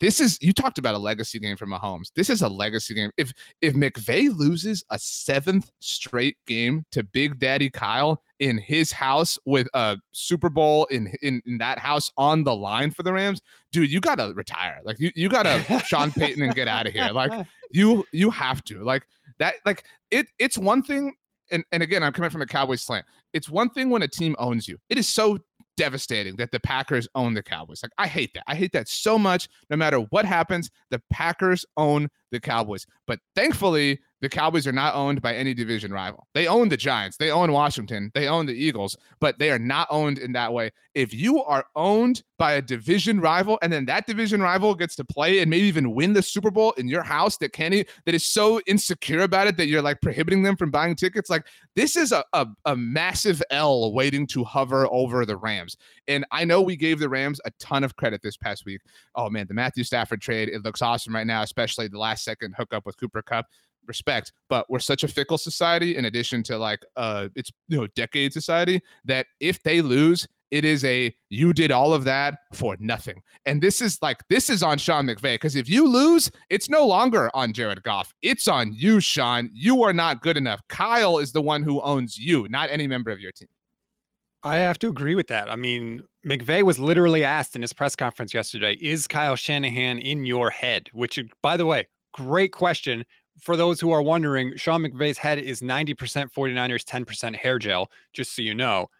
this is you talked about a legacy game for Mahomes. This is a legacy game. If if McVay loses a seventh straight game to Big Daddy Kyle in his house with a Super Bowl in in, in that house on the line for the Rams, dude, you gotta retire. Like you you gotta Sean Payton and get out of here. Like you you have to. Like that like it it's one thing and, and again, I'm coming from a Cowboys slant. It's one thing when a team owns you. It is so devastating that the Packers own the Cowboys. Like, I hate that. I hate that so much. No matter what happens, the Packers own the Cowboys. But thankfully, the Cowboys are not owned by any division rival. They own the Giants, they own Washington, they own the Eagles, but they are not owned in that way. If you are owned by a division rival and then that division rival gets to play and maybe even win the Super Bowl in your house that can that is so insecure about it that you're like prohibiting them from buying tickets, like this is a, a, a massive L waiting to hover over the Rams. And I know we gave the Rams a ton of credit this past week. Oh man, the Matthew Stafford trade, it looks awesome right now, especially the last second hookup with Cooper Kupp respect but we're such a fickle society in addition to like uh it's you know decade society that if they lose it is a you did all of that for nothing. And this is like this is on sean mcvay because if you lose it's no longer on jared goff. It's on you sean. You are not good enough. Kyle is the one who owns you not any member of your team. I have to agree with that. I mean, McVay was literally asked in his press conference yesterday, is Kyle Shanahan in your head? Which, by the way, great question for those who are wondering, Sean McVay's head is 90% 49ers, 10% hair gel, just so you know.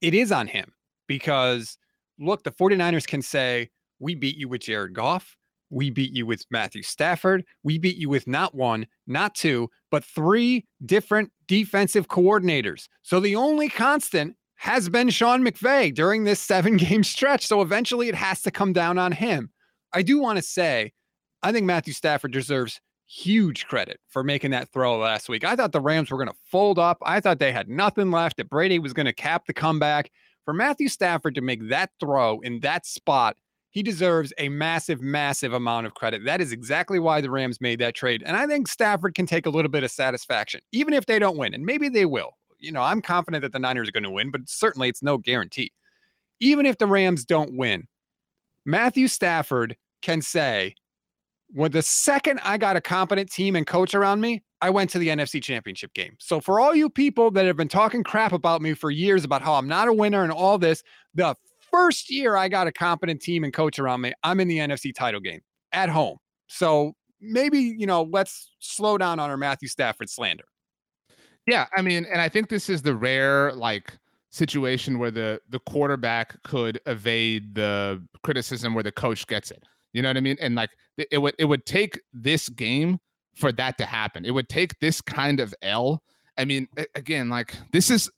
It is on him because look, the 49ers can say, We beat you with Jared Goff. We beat you with Matthew Stafford. We beat you with not one, not two, but three different defensive coordinators. So the only constant has been Sean McVay during this seven game stretch. So eventually it has to come down on him. I do want to say, I think Matthew Stafford deserves huge credit for making that throw last week. I thought the Rams were going to fold up. I thought they had nothing left, that Brady was going to cap the comeback. For Matthew Stafford to make that throw in that spot, he deserves a massive, massive amount of credit. That is exactly why the Rams made that trade. And I think Stafford can take a little bit of satisfaction, even if they don't win. And maybe they will. You know, I'm confident that the Niners are going to win, but certainly it's no guarantee. Even if the Rams don't win, Matthew Stafford can say, when the second I got a competent team and coach around me, I went to the NFC Championship game. So for all you people that have been talking crap about me for years about how I'm not a winner and all this, the first year I got a competent team and coach around me, I'm in the NFC title game at home. So maybe, you know, let's slow down on our Matthew Stafford slander. Yeah, I mean, and I think this is the rare like situation where the the quarterback could evade the criticism where the coach gets it. You know what I mean? And like it would it would take this game for that to happen. It would take this kind of L. I mean, again, like this is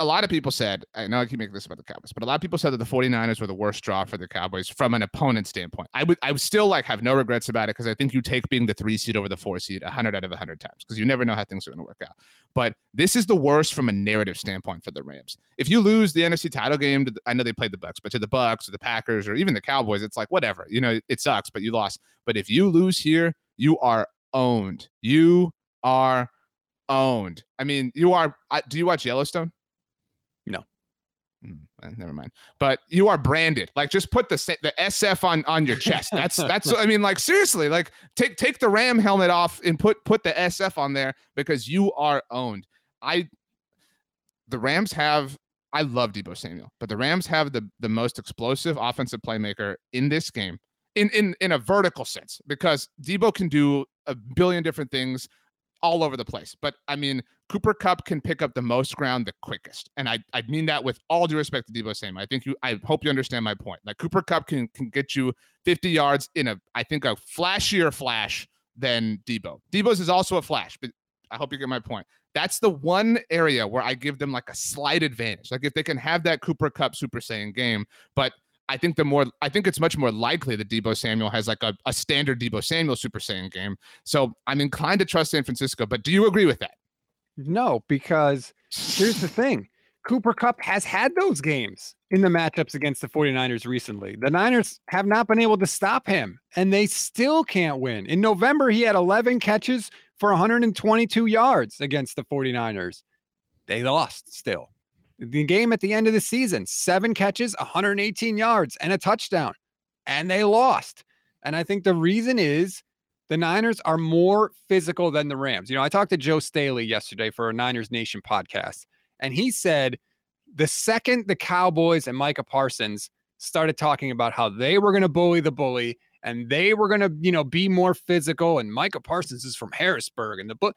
a lot of people said, I know I keep making this about the Cowboys, but a lot of people said that the 49ers were the worst draw for the Cowboys from an opponent standpoint. I would I would still like have no regrets about it because I think you take being the three seed over the four seed 100 out of 100 times because you never know how things are going to work out. But this is the worst from a narrative standpoint for the Rams. If you lose the NFC title game, to, I know they played the Bucks, but to the Bucks or the Packers or even the Cowboys, it's like whatever. You know, it sucks, but you lost. But if you lose here, you are owned. You are owned. I mean, you are. do you watch Yellowstone? No. Mm, eh, never mind. But you are branded. Like just put the the SF on on your chest. That's that's I mean like seriously, like take take the Ram helmet off and put put the SF on there because you are owned. I the Rams have I love Deebo Samuel, but the Rams have the the most explosive offensive playmaker in this game in in in a vertical sense because Deebo can do a billion different things all over the place. But I mean, Cooper Kupp can pick up the most ground the quickest, and I I mean that with all due respect to Deebo Samuel. I think you I hope you understand my point. Like Cooper Kupp can can get you 50 yards in a I think a flashier flash than Deebo. Deebo's is also a flash, but I hope you get my point. That's the one area where I give them like a slight advantage. Like if they can have that Cooper Kupp Super Saiyan game, but I think the more I think it's much more likely that Deebo Samuel has like a, a standard Deebo Samuel Super Saiyan game. So I'm inclined to trust San Francisco. But do you agree with that? No, because here's the thing. Cooper Kupp has had those games in the matchups against the 49ers recently. The Niners have not been able to stop him, and they still can't win. In November, he had 11 catches for 122 yards against the 49ers. They lost still. The game at the end of the season, seven catches, 118 yards, and a touchdown. And they lost. And I think the reason is the Niners are more physical than the Rams. You know, I talked to Joe Staley yesterday for a Niners Nation podcast, and he said the second the Cowboys and Micah Parsons started talking about how they were going to bully the bully and they were going to, you know, be more physical, and Micah Parsons is from Harrisburg, and the book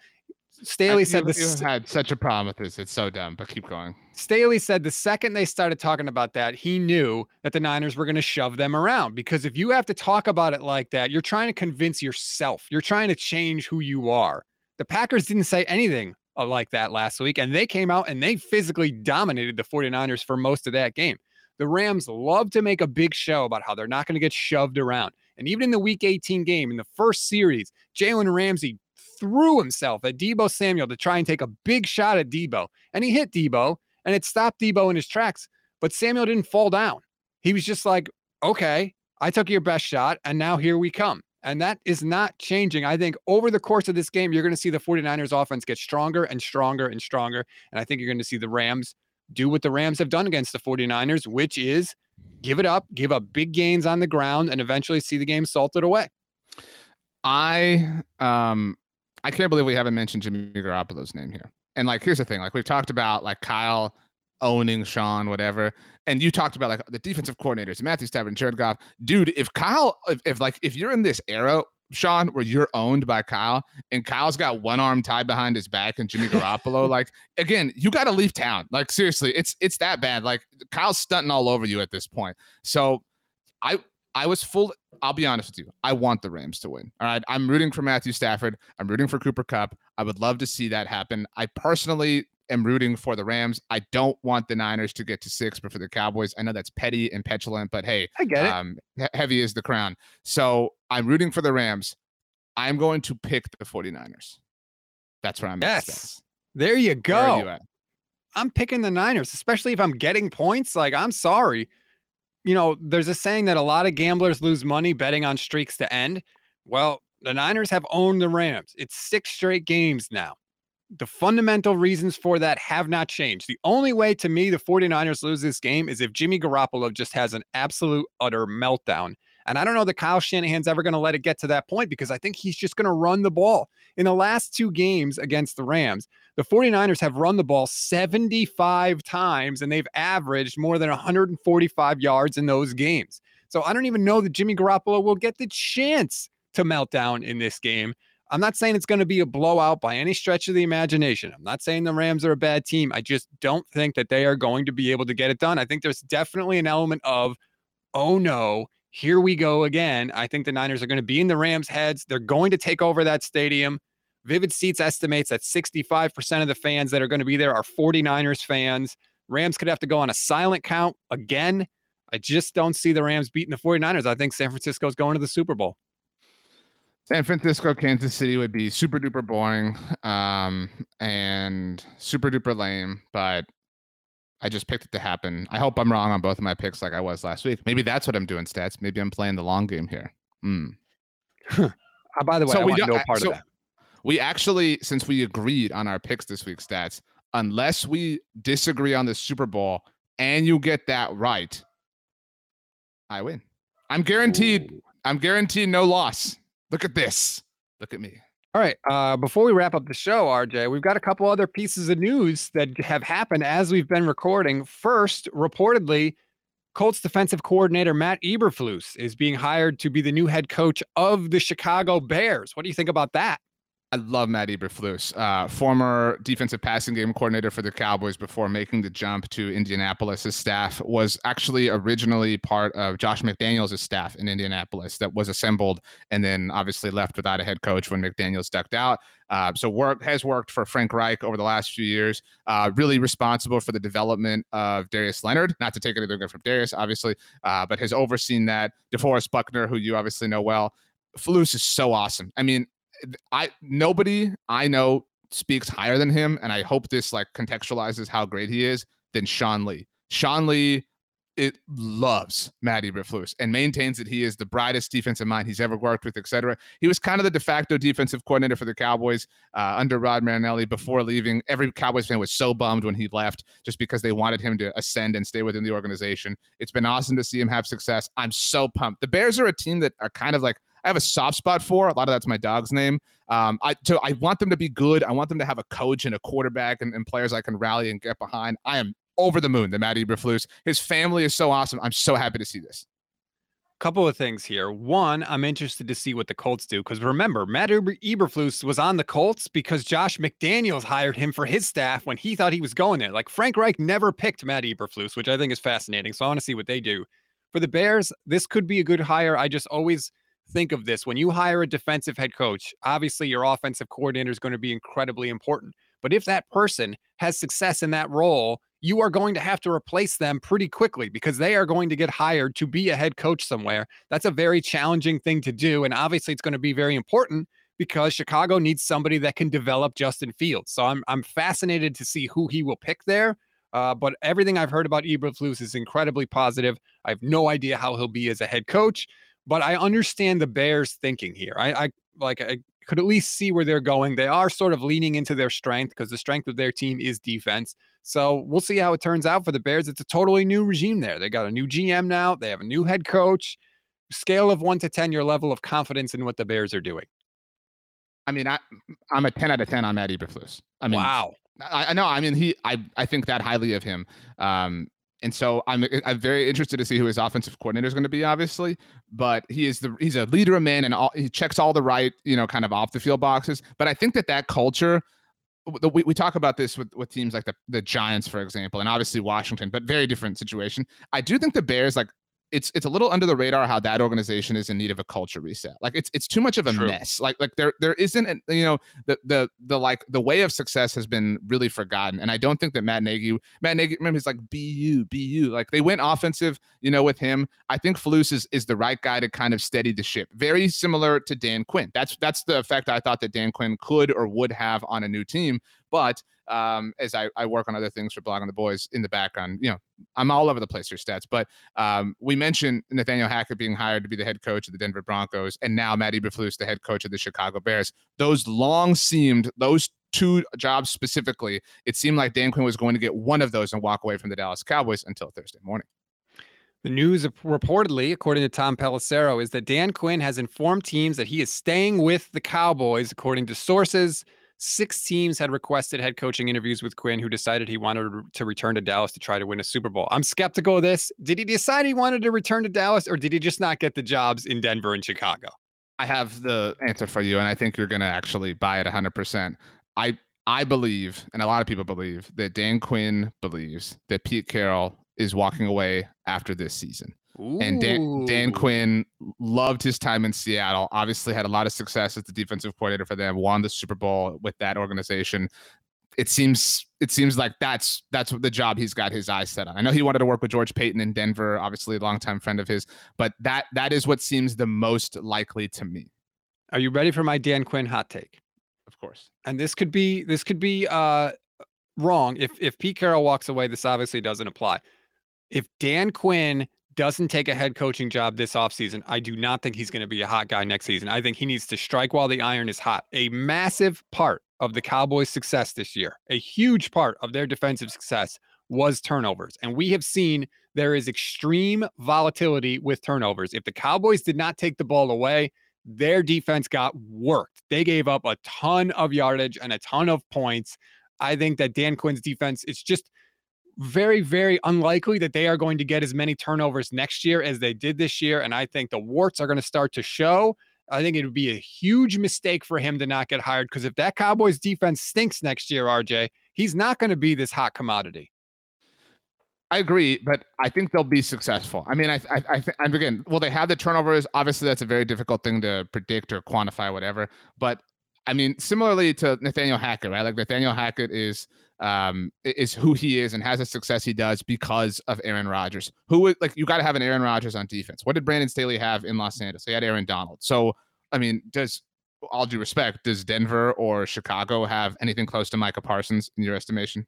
Staley I, said you, this. You had such a problem with this. It's so dumb, but keep going. Staley said the second they started talking about that, he knew that the Niners were going to shove them around because if you have to talk about it like that, you're trying to convince yourself. You're trying to change who you are. The Packers didn't say anything uh, like that last week, and they came out and they physically dominated the 49ers for most of that game. The Rams love to make a big show about how they're not going to get shoved around. And even in the week 18 game, in the first series, Jalen Ramsey threw himself at Deebo Samuel to try and take a big shot at Deebo. And he hit Deebo and it stopped Deebo in his tracks. But Samuel didn't fall down. He was just like, okay, I took your best shot and now here we come. And that is not changing. I think over the course of this game, you're going to see the 49ers offense get stronger and stronger and stronger. And I think you're going to see the Rams do what the Rams have done against the 49ers, which is give it up, give up big gains on the ground, and eventually see the game salted away. I um I can't believe we haven't mentioned Jimmy Garoppolo's name here. And like, here's the thing: like we've talked about like Kyle owning Sean, whatever, and you talked about like the defensive coordinators, Matthew Stafford, Jared Goff. Dude, if Kyle, if, if like if you're in this era, Sean, where you're owned by Kyle, and Kyle's got one arm tied behind his back, and Jimmy Garoppolo, like again, you got to leave town. Like seriously, it's it's that bad. Like Kyle's stunting all over you at this point. So, I I was full. I'll be honest with you. I want the Rams to win. All right. I'm rooting for Matthew Stafford. I'm rooting for Cooper Kupp. I would love to see that happen. I personally am rooting for the Rams. I don't want the Niners to get to six, but for the Cowboys, I know that's petty and petulant, but hey, I get it. Um, heavy is the crown. So I'm rooting for the Rams. I'm going to pick the 49ers. That's where I'm yes. There you go. You I'm picking the Niners, especially if I'm getting points. Like, I'm sorry you know, there's a saying that a lot of gamblers lose money betting on streaks to end. Well, the Niners have owned the Rams. It's six straight games now. The fundamental reasons for that have not changed. The only way to me the 49ers lose this game is if Jimmy Garoppolo just has an absolute utter meltdown and I don't know that Kyle Shanahan's ever going to let it get to that point because I think he's just going to run the ball. In the last two games against the Rams, the 49ers have run the ball 75 times and they've averaged more than 145 yards in those games. So I don't even know that Jimmy Garoppolo will get the chance to melt down in this game. I'm not saying it's going to be a blowout by any stretch of the imagination. I'm not saying the Rams are a bad team. I just don't think that they are going to be able to get it done. I think there's definitely an element of, oh no, here we go again. I think the Niners are going to be in the Rams' heads. They're going to take over that stadium. Vivid Seats estimates that 65% of the fans that are going to be there are 49ers fans. Rams could have to go on a silent count again. I just don't see the Rams beating the 49ers. I think San Francisco is going to the Super Bowl. San Francisco, Kansas City would be super duper boring um, and super duper lame, but I just picked it to happen. I hope I'm wrong on both of my picks like I was last week. Maybe that's what I'm doing, stats. Maybe I'm playing the long game here. Mm. uh, by the way, so I we want no part so of that. We actually, since we agreed on our picks this week, stats, unless we disagree on the Super Bowl and you get that right, I win. I'm guaranteed. Ooh. I'm guaranteed no loss. Look at this. Look at me. All right. Uh, before we wrap up the show, RJ, we've got a couple other pieces of news that have happened as we've been recording. First, reportedly, Colts defensive coordinator Matt Eberflus is being hired to be the new head coach of the Chicago Bears. What do you think about that? I love Matt Eberflus, uh, former defensive passing game coordinator for the Cowboys before making the jump to Indianapolis. His staff was actually originally part of Josh McDaniels' staff in Indianapolis that was assembled and then obviously left without a head coach when McDaniels ducked out. Uh, so work has worked for Frank Reich over the last few years. Uh, really responsible for the development of Darius Leonard. Not to take anything away from Darius, obviously, uh, but has overseen that. DeForest Buckner, who you obviously know well. Flus is so awesome. I mean, I nobody I know speaks higher than him, and I hope this like contextualizes how great he is than Sean Lee. Sean Lee it loves Matt Eberflus and maintains that he is the brightest defensive mind he's ever worked with, etc. He was kind of the de facto defensive coordinator for the Cowboys uh, under Rod Marinelli before leaving. Every Cowboys fan was so bummed when he left just because they wanted him to ascend and stay within the organization. It's been awesome to see him have success. I'm so pumped. The Bears are a team that are kind of like I have a soft spot for. A lot of that's my dog's name. Um, I so I want them to be good. I want them to have a coach and a quarterback and, and players I can rally and get behind. I am over the moon The Matt Eberflus. His family is so awesome. I'm so happy to see this. Couple of things here. One, I'm interested to see what the Colts do because remember, Matt Eberflus was on the Colts because Josh McDaniels hired him for his staff when he thought he was going there. Like Frank Reich never picked Matt Eberflus, which I think is fascinating. So I want to see what they do. For the Bears, this could be a good hire. I just always think of this when you hire a defensive head coach, obviously your offensive coordinator is going to be incredibly important. But if that person has success in that role, you are going to have to replace them pretty quickly because they are going to get hired to be a head coach somewhere. That's a very challenging thing to do. And obviously, it's going to be very important because Chicago needs somebody that can develop Justin Fields. So I'm, I'm fascinated to see who he will pick there. Uh, but everything I've heard about Eberflus is incredibly positive. I have no idea how he'll be as a head coach but I understand the Bears thinking here. I, I like I could at least see where they're going. They are sort of leaning into their strength because the strength of their team is defense. So we'll see how it turns out for the Bears. It's a totally new regime there. They got a new GM now. They have a new head coach. Scale of one to ten, your level of confidence in what the Bears are doing. I mean, I I'm a ten out of ten on Matt Eberflus. I mean, wow. I, I know. I mean, he. I I think that highly of him. Um, and so I'm I'm very interested to see who his offensive coordinator is going to be, obviously. But he is the he's a leader of men, and all, he checks all the right, you know, kind of off the field boxes. But I think that that culture, we, we talk about this with, with teams like the the Giants, for example, and obviously Washington, but very different situation. I do think the Bears like it's it's a little under the radar how that organization is in need of a culture reset. Like it's it's too much of a True. mess. Like like there there isn't an, you know the the the like the way of success has been really forgotten. And I don't think that Matt Nagy Matt Nagy remember he's like be you like they went offensive you know with him. I think Flus is is the right guy to kind of steady the ship. Very similar to Dan Quinn. That's that's the effect I thought that Dan Quinn could or would have on a new team. But um, as I, I work on other things for blogging the boys in the background. You know, I'm all over the place for stats, but um, we mentioned Nathaniel Hackett being hired to be the head coach of the Denver Broncos, and now Matt Eberflus, the head coach of the Chicago Bears. Those long seemed those two jobs specifically. It seemed like Dan Quinn was going to get one of those and walk away from the Dallas Cowboys until Thursday morning. The news reportedly, according to Tom Pelissero, is that Dan Quinn has informed teams that he is staying with the Cowboys, according to sources. Six teams had requested head coaching interviews with Quinn, who decided he wanted to return to Dallas to try to win a Super Bowl. I'm skeptical of this. Did he decide he wanted to return to Dallas, or did he just not get the jobs in Denver and Chicago? I have the eh. answer for you, and I think you're going to actually buy it 100%. I I believe, and a lot of people believe, that Dan Quinn believes that Pete Carroll is walking away after this season. Ooh. And Dan, Dan Quinn loved his time in Seattle. Obviously, had a lot of success as the defensive coordinator for them. Won the Super Bowl with that organization. It seems it seems like that's that's the job he's got his eyes set on. I know he wanted to work with George Paton in Denver, obviously a longtime friend of his, but that that is what seems the most likely to me. Are you ready for my Dan Quinn hot take? Of course. And this could be this could be uh wrong. If if Pete Carroll walks away, this obviously doesn't apply. If Dan Quinn doesn't take a head coaching job this offseason, I do not think he's going to be a hot guy next season. I think he needs to strike while the iron is hot. A massive part of the Cowboys' success this year, a huge part of their defensive success was turnovers. And we have seen there is extreme volatility with turnovers. If the Cowboys did not take the ball away, their defense got worked. They gave up a ton of yardage and a ton of points. I think that Dan Quinn's defense, it's just very, very unlikely that they are going to get as many turnovers next year as they did this year. And I think the warts are going to start to show. I think it would be a huge mistake for him to not get hired because if that Cowboys defense stinks next year, RJ, he's not going to be this hot commodity. I agree, but I think they'll be successful. I mean, I, I, I th- and again, will they have the turnovers? Obviously, that's a very difficult thing to predict or quantify, whatever. But I mean, similarly to Nathaniel Hackett, right? Like Nathaniel Hackett is um is who he is and has the success he does because of Aaron Rodgers. Who like you got to have an Aaron Rodgers on defense. What did Brandon Staley have in Los Angeles? He had Aaron Donald. So I mean, does all due respect, does Denver or Chicago have anything close to Micah Parsons in your estimation?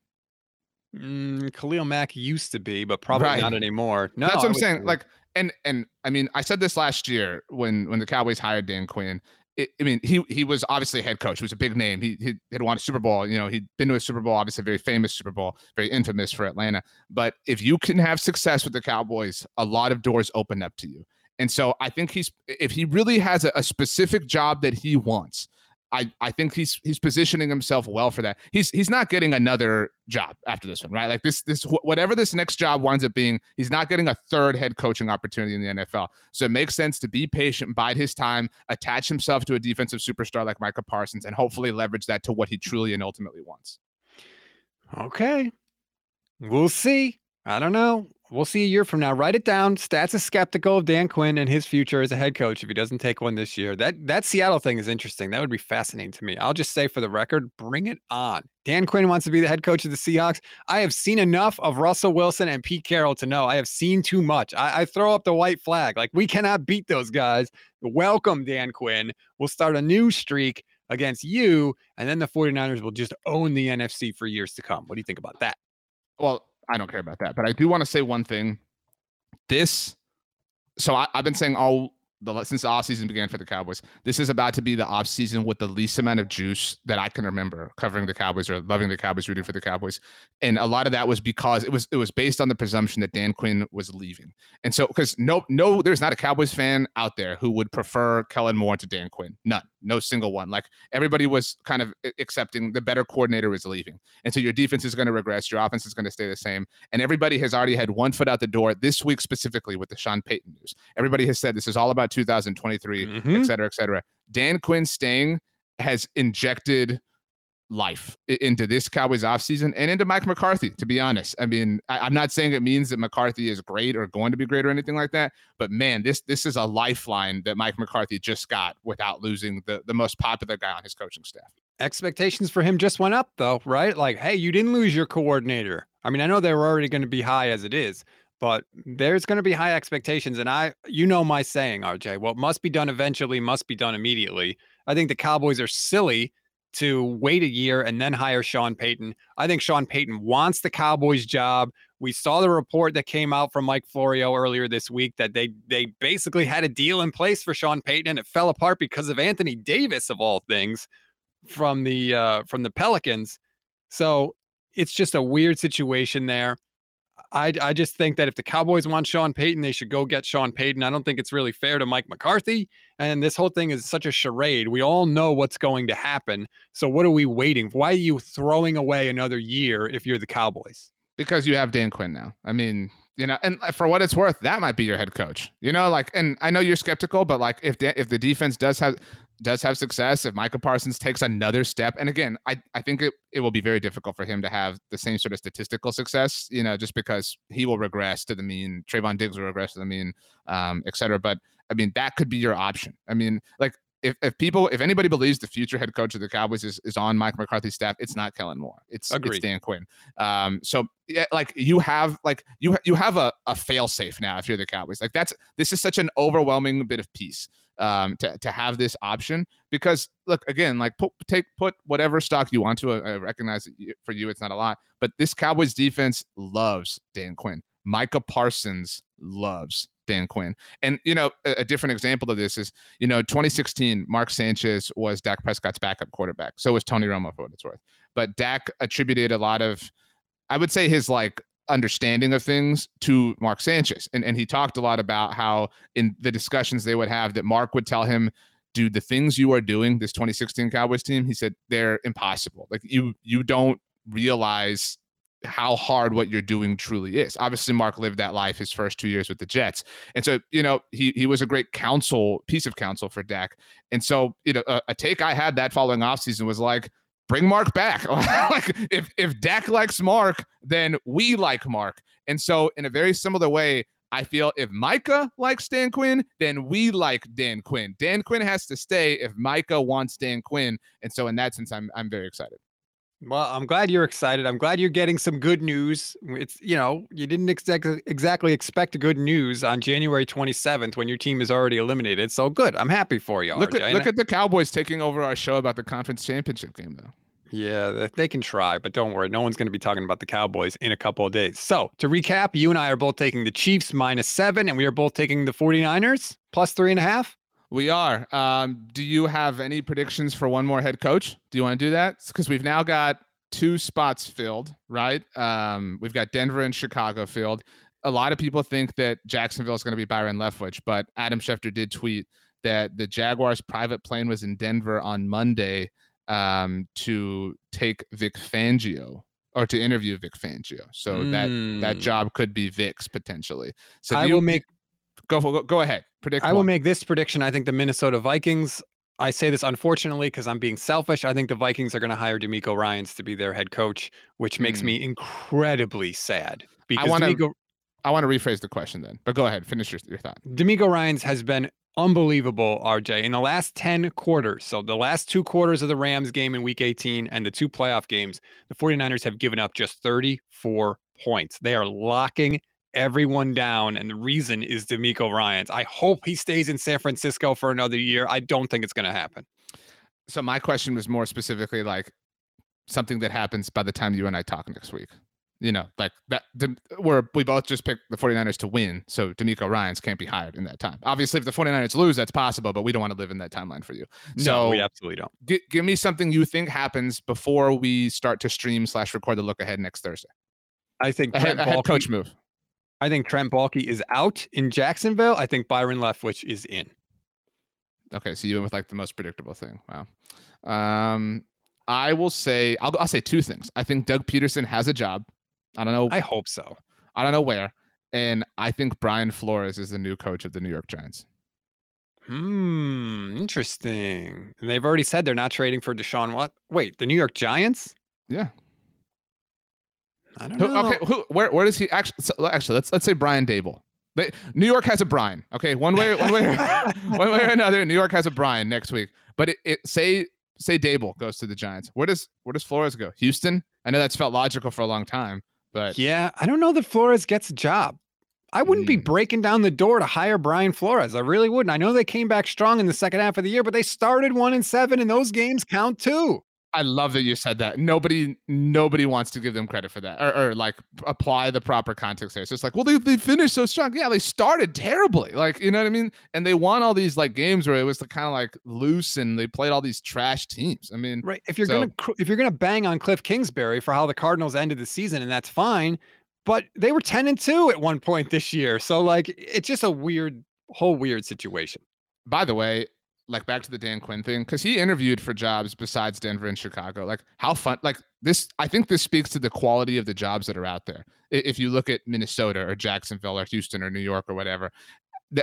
Mm, Khalil Mack used to be, but probably right. not anymore. No, that's what I'm saying. Like, and and I mean, I said this last year when when the Cowboys hired Dan Quinn. I mean, he he was obviously a head coach. He was a big name. He he had won a Super Bowl. You know, he'd been to a Super Bowl, obviously a very famous Super Bowl, very infamous for Atlanta. But if you can have success with the Cowboys, a lot of doors open up to you. And so I think he's if he really has a, a specific job that he wants, I, I think he's he's positioning himself well for that. He's he's not getting another job after this one, right? Like this this whatever this next job winds up being, he's not getting a third head coaching opportunity in the NFL. So it makes sense to be patient, bide his time, attach himself to a defensive superstar like Micah Parsons, and hopefully leverage that to what he truly and ultimately wants. Okay, we'll see. I don't know. We'll see a year from now. Write it down. Stats is skeptical of Dan Quinn and his future as a head coach if he doesn't take one this year. That that Seattle thing is interesting. That would be fascinating to me. I'll just say for the record, bring it on. Dan Quinn wants to be the head coach of the Seahawks. I have seen enough of Russell Wilson and Pete Carroll to know I have seen too much. I, I throw up the white flag. Like we cannot beat those guys. Welcome, Dan Quinn. We'll start a new streak against you, and then the 49ers will just own the NFC for years to come. What do you think about that? Well, I don't care about that. But I do want to say one thing. This, so I, have been saying all the since the offseason began for the Cowboys, this is about to be the offseason with the least amount of juice that I can remember covering the Cowboys or loving the Cowboys, rooting for the Cowboys. And a lot of that was because it was it was based on the presumption that Dan Quinn was leaving. And so because no no there's not a Cowboys fan out there who would prefer Kellen Moore to Dan Quinn. None no single one. Like everybody was kind of accepting the better coordinator is leaving. And so your defense is going to regress, your offense is going to stay the same. And everybody has already had one foot out the door this week, specifically with the Sean Payton news. Everybody has said this is all about 2023, mm-hmm. et cetera, et cetera. Dan Quinn staying has injected life into this Cowboys offseason and into Mike McCarthy, to be honest. I mean, I, am not saying it means that McCarthy is great or going to be great or anything like that, but man, this this is a lifeline that Mike McCarthy just got without losing the, the most popular guy on his coaching staff. Expectations for him just went up though, right? Like, hey, you didn't lose your coordinator. I mean, I know they were already going to be high as it is, but there's going to be high expectations. And I, you know, my saying, RJ, what must be done eventually must be done immediately. I think the Cowboys are silly to wait a year and then hire Sean Payton. I think Sean Payton wants the Cowboys job. We saw the report that came out from Mike Florio earlier this week that they they basically had a deal in place for Sean Payton and it fell apart because of Anthony Davis of all things from the uh, from the Pelicans. So it's just a weird situation there. I, I just think that if the Cowboys want Sean Payton, they should go get Sean Payton. I don't think it's really fair to Mike McCarthy. And this whole thing is such a charade. We all know what's going to happen. So what are we waiting? Why are you throwing away another year if you're the Cowboys? Because you have Dan Quinn now. I mean, you know, and uh, for what it's worth, that might be your head coach. You know, like, and I know you're skeptical, but like, if the, if the defense does have does have success, if Micah Parsons takes another step, and again, I, I think it, it will be very difficult for him to have the same sort of statistical success, you know, just because he will regress to the mean, Trevon Diggs will regress to the mean, um, et cetera. But I mean, that could be your option. I mean, like if, if people if anybody believes the future head coach of the Cowboys is, is on Mike McCarthy's staff, it's not Kellen Moore. It's, it's Dan Quinn. Um, so yeah, like you have like you you have a, a fail safe now if you're the Cowboys. Like that's this is such an overwhelming bit of peace um, to to have this option because look again like put take put whatever stock you want to. I, I recognize for you it's not a lot, but this Cowboys defense loves Dan Quinn. Micah Parsons loves Dan Quinn. And you know, a, a, different example of this is, you know, 2016, Mark Sanchez was Dak Prescott's backup quarterback. So was Tony Romo for what it's worth. But Dak attributed a lot of, I would say, his like understanding of things to Mark Sanchez. And and he talked a lot about how in the discussions they would have that Mark would tell him dude, the things you are doing, this 2016 Cowboys team, he said they're impossible. Like you, you don't realize how hard what you're doing truly is. Obviously, Mark lived that life his first two years with the Jets, and so you know he he was a great counsel piece of counsel for Dak. And so you know a, a take I had that following offseason was like. Bring Mark back. like if if Dak likes Mark, then we like Mark. And so in a very similar way, I feel if Micah likes Dan Quinn, then we like Dan Quinn. Dan Quinn has to stay if Micah wants Dan Quinn. And so in that sense, I'm I'm very excited. Well, I'm glad you're excited. I'm glad you're getting some good news. It's, you know, you didn't exactly exactly expect good news on January 27th when your team is already eliminated. So good. I'm happy for you. Look RJ. at look at the Cowboys taking over our show about the conference championship game though. Yeah, they can try, but don't worry. No one's going to be talking about the Cowboys in a couple of days. So, to recap, you and I are both taking the Chiefs minus seven, and we are both taking the 49ers plus three and a half. We are. Um, do you have any predictions for one more head coach? Do you want to do that? Because we've now got two spots filled, right? Um, we've got Denver and Chicago filled. A lot of people think that Jacksonville is going to be Byron Leftwich, but Adam Schefter did tweet that the Jaguars' private plane was in Denver on Monday um, to take Vic Fangio or to interview Vic Fangio. So mm. that that hmm. job could be Vic's potentially. So I will make go go, go ahead. Predict. I one. will make this prediction. I think the Minnesota Vikings. I say this unfortunately because I'm being selfish. I think the Vikings are going to hire DeMeco Ryans to be their head coach, which makes mm. me incredibly sad. Because I want to. I want to rephrase the question then, but go ahead, finish your, your thought. DeMeco Ryans has been unbelievable, RJ. In the last 10 quarters, so the last two quarters of the Rams game in week 18 and the two playoff games, the 49ers have given up just 34 points. They are locking everyone down. And the reason is DeMeco Ryans. I hope he stays in San Francisco for another year. I don't think it's going to happen. So my question was more specifically like something that happens by the time you and I talk next week you know, like that, where we both just picked the 49ers to win. So DeMeco Ryans can't be hired in that time. Obviously, if the 49ers lose, that's possible, but we don't want to live in that timeline for you. So no, we absolutely don't. G- give me something you think happens before we start to stream slash record the look ahead next Thursday. I think a head, head coach move. I think Trent Baalke is out in Jacksonville. I think Byron Leftwich is in. Okay, so you went with like the most predictable thing. Wow. Um, I will say I'll, I'll say two things. I think Doug Pederson has a job. I don't know. I hope so. I don't know where. And I think Brian Flores is the new coach of the New York Giants. Hmm, interesting. And they've already said they're not trading for Deshaun. What? Wait, the New York Giants? Yeah. I don't know. Okay, who, where where does he actually? So actually, let's let's say Brian Daboll. They, New York has a Brian. Okay, one way one way one way or another, New York has a Brian next week. But it, it say say Dable goes to the Giants. Where does where does Flores go? Houston. I know that's felt logical for a long time. But yeah, I don't know that Flores gets a job. I wouldn't mm. be breaking down the door to hire Brian Flores. I really wouldn't. I know they came back strong in the second half of the year, but they started one and seven, and those games count too. I love that you said that. Nobody, nobody wants to give them credit for that, or, or like apply the proper context there. So it's like, well, they they finished so strong. Yeah, they started terribly, like you know what I mean, and they won all these like games where it was kind of like loose, and they played all these trash teams. I mean, right? If you're so, gonna if you're gonna bang on Cliff Kingsbury for how the Cardinals ended the season, and that's fine, but they were ten and two at one point this year, so like it's just a weird, whole weird situation. By the way, like back to the Dan Quinn thing, because he interviewed for jobs besides Denver and Chicago. Like how fun, like this, I think this speaks to the quality of the jobs that are out there. If you look at Minnesota or Jacksonville or Houston or New York or whatever,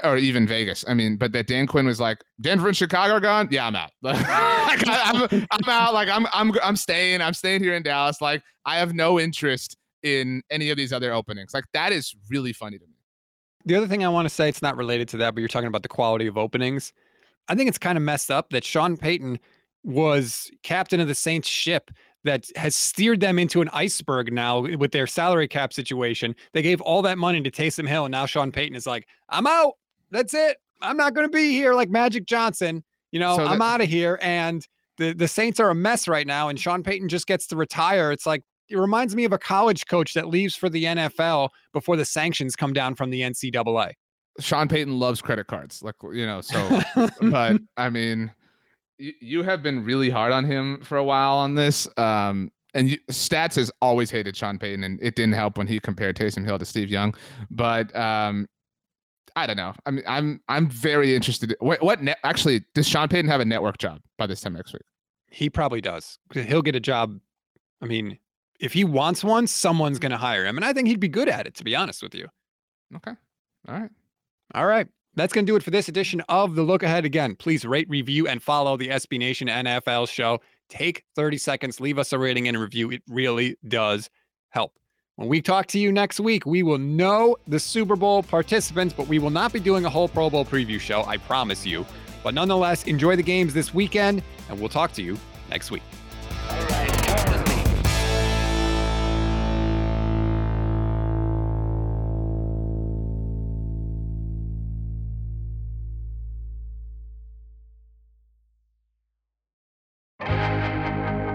or even Vegas. I mean, but that Dan Quinn was like, Denver and Chicago are gone. Yeah, I'm out. like, I'm, I'm out. Like I'm, I'm, I'm staying. I'm staying here in Dallas. Like I have no interest in any of these other openings. Like that is really funny to me. The other thing I want to say, it's not related to that, but you're talking about the quality of openings. I think it's kind of messed up that Sean Payton was captain of the Saints ship that has steered them into an iceberg now with their salary cap situation. They gave all that money to Taysom Hill, and now Sean Payton is like, I'm out. That's it. I'm not going to be here like Magic Johnson. You know, so I'm out of here. And the, the Saints are a mess right now, and Sean Payton just gets to retire. It's like, it reminds me of a college coach that leaves for the NFL before the sanctions come down from the NCAA. Sean Payton loves credit cards, like you know. So, but I mean, you, you have been really hard on him for a while on this. Um, and you, stats has always hated Sean Payton, and it didn't help when he compared Taysom Hill to Steve Young. But um, I don't know. I mean, I'm I'm very interested. What what net, actually does Sean Payton have a network job by this time next week? He probably does. He'll get a job. I mean, if he wants one, someone's going to hire him, and I think he'd be good at it. To be honest with you. Okay. All right. All right. That's going to do it for this edition of the Look Ahead. Again, please rate, review, and follow the SB Nation NFL show. Take 30 seconds, leave us a rating and a review. It really does help. When we talk to you next week, we will know the Super Bowl participants, but we will not be doing a whole Pro Bowl preview show, I promise you. But nonetheless, enjoy the games this weekend, and we'll talk to you next week.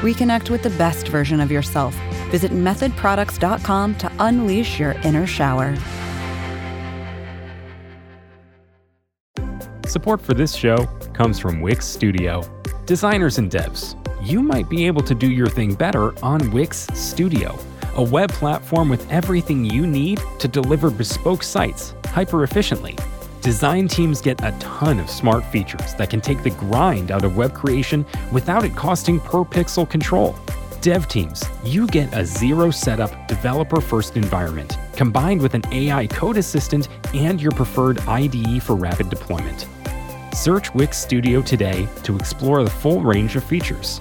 Reconnect with the best version of yourself. Visit methodproducts.com to unleash your inner shower. Support for this show comes from Wix Studio. Designers and devs, you might be able to do your thing better on Wix Studio, a web platform with everything you need to deliver bespoke sites hyper efficiently. Design teams get a ton of smart features that can take the grind out of web creation without it costing per pixel control. Dev teams, you get a zero setup, developer first environment combined with an AI code assistant and your preferred IDE for rapid deployment. Search Wix Studio today to explore the full range of features.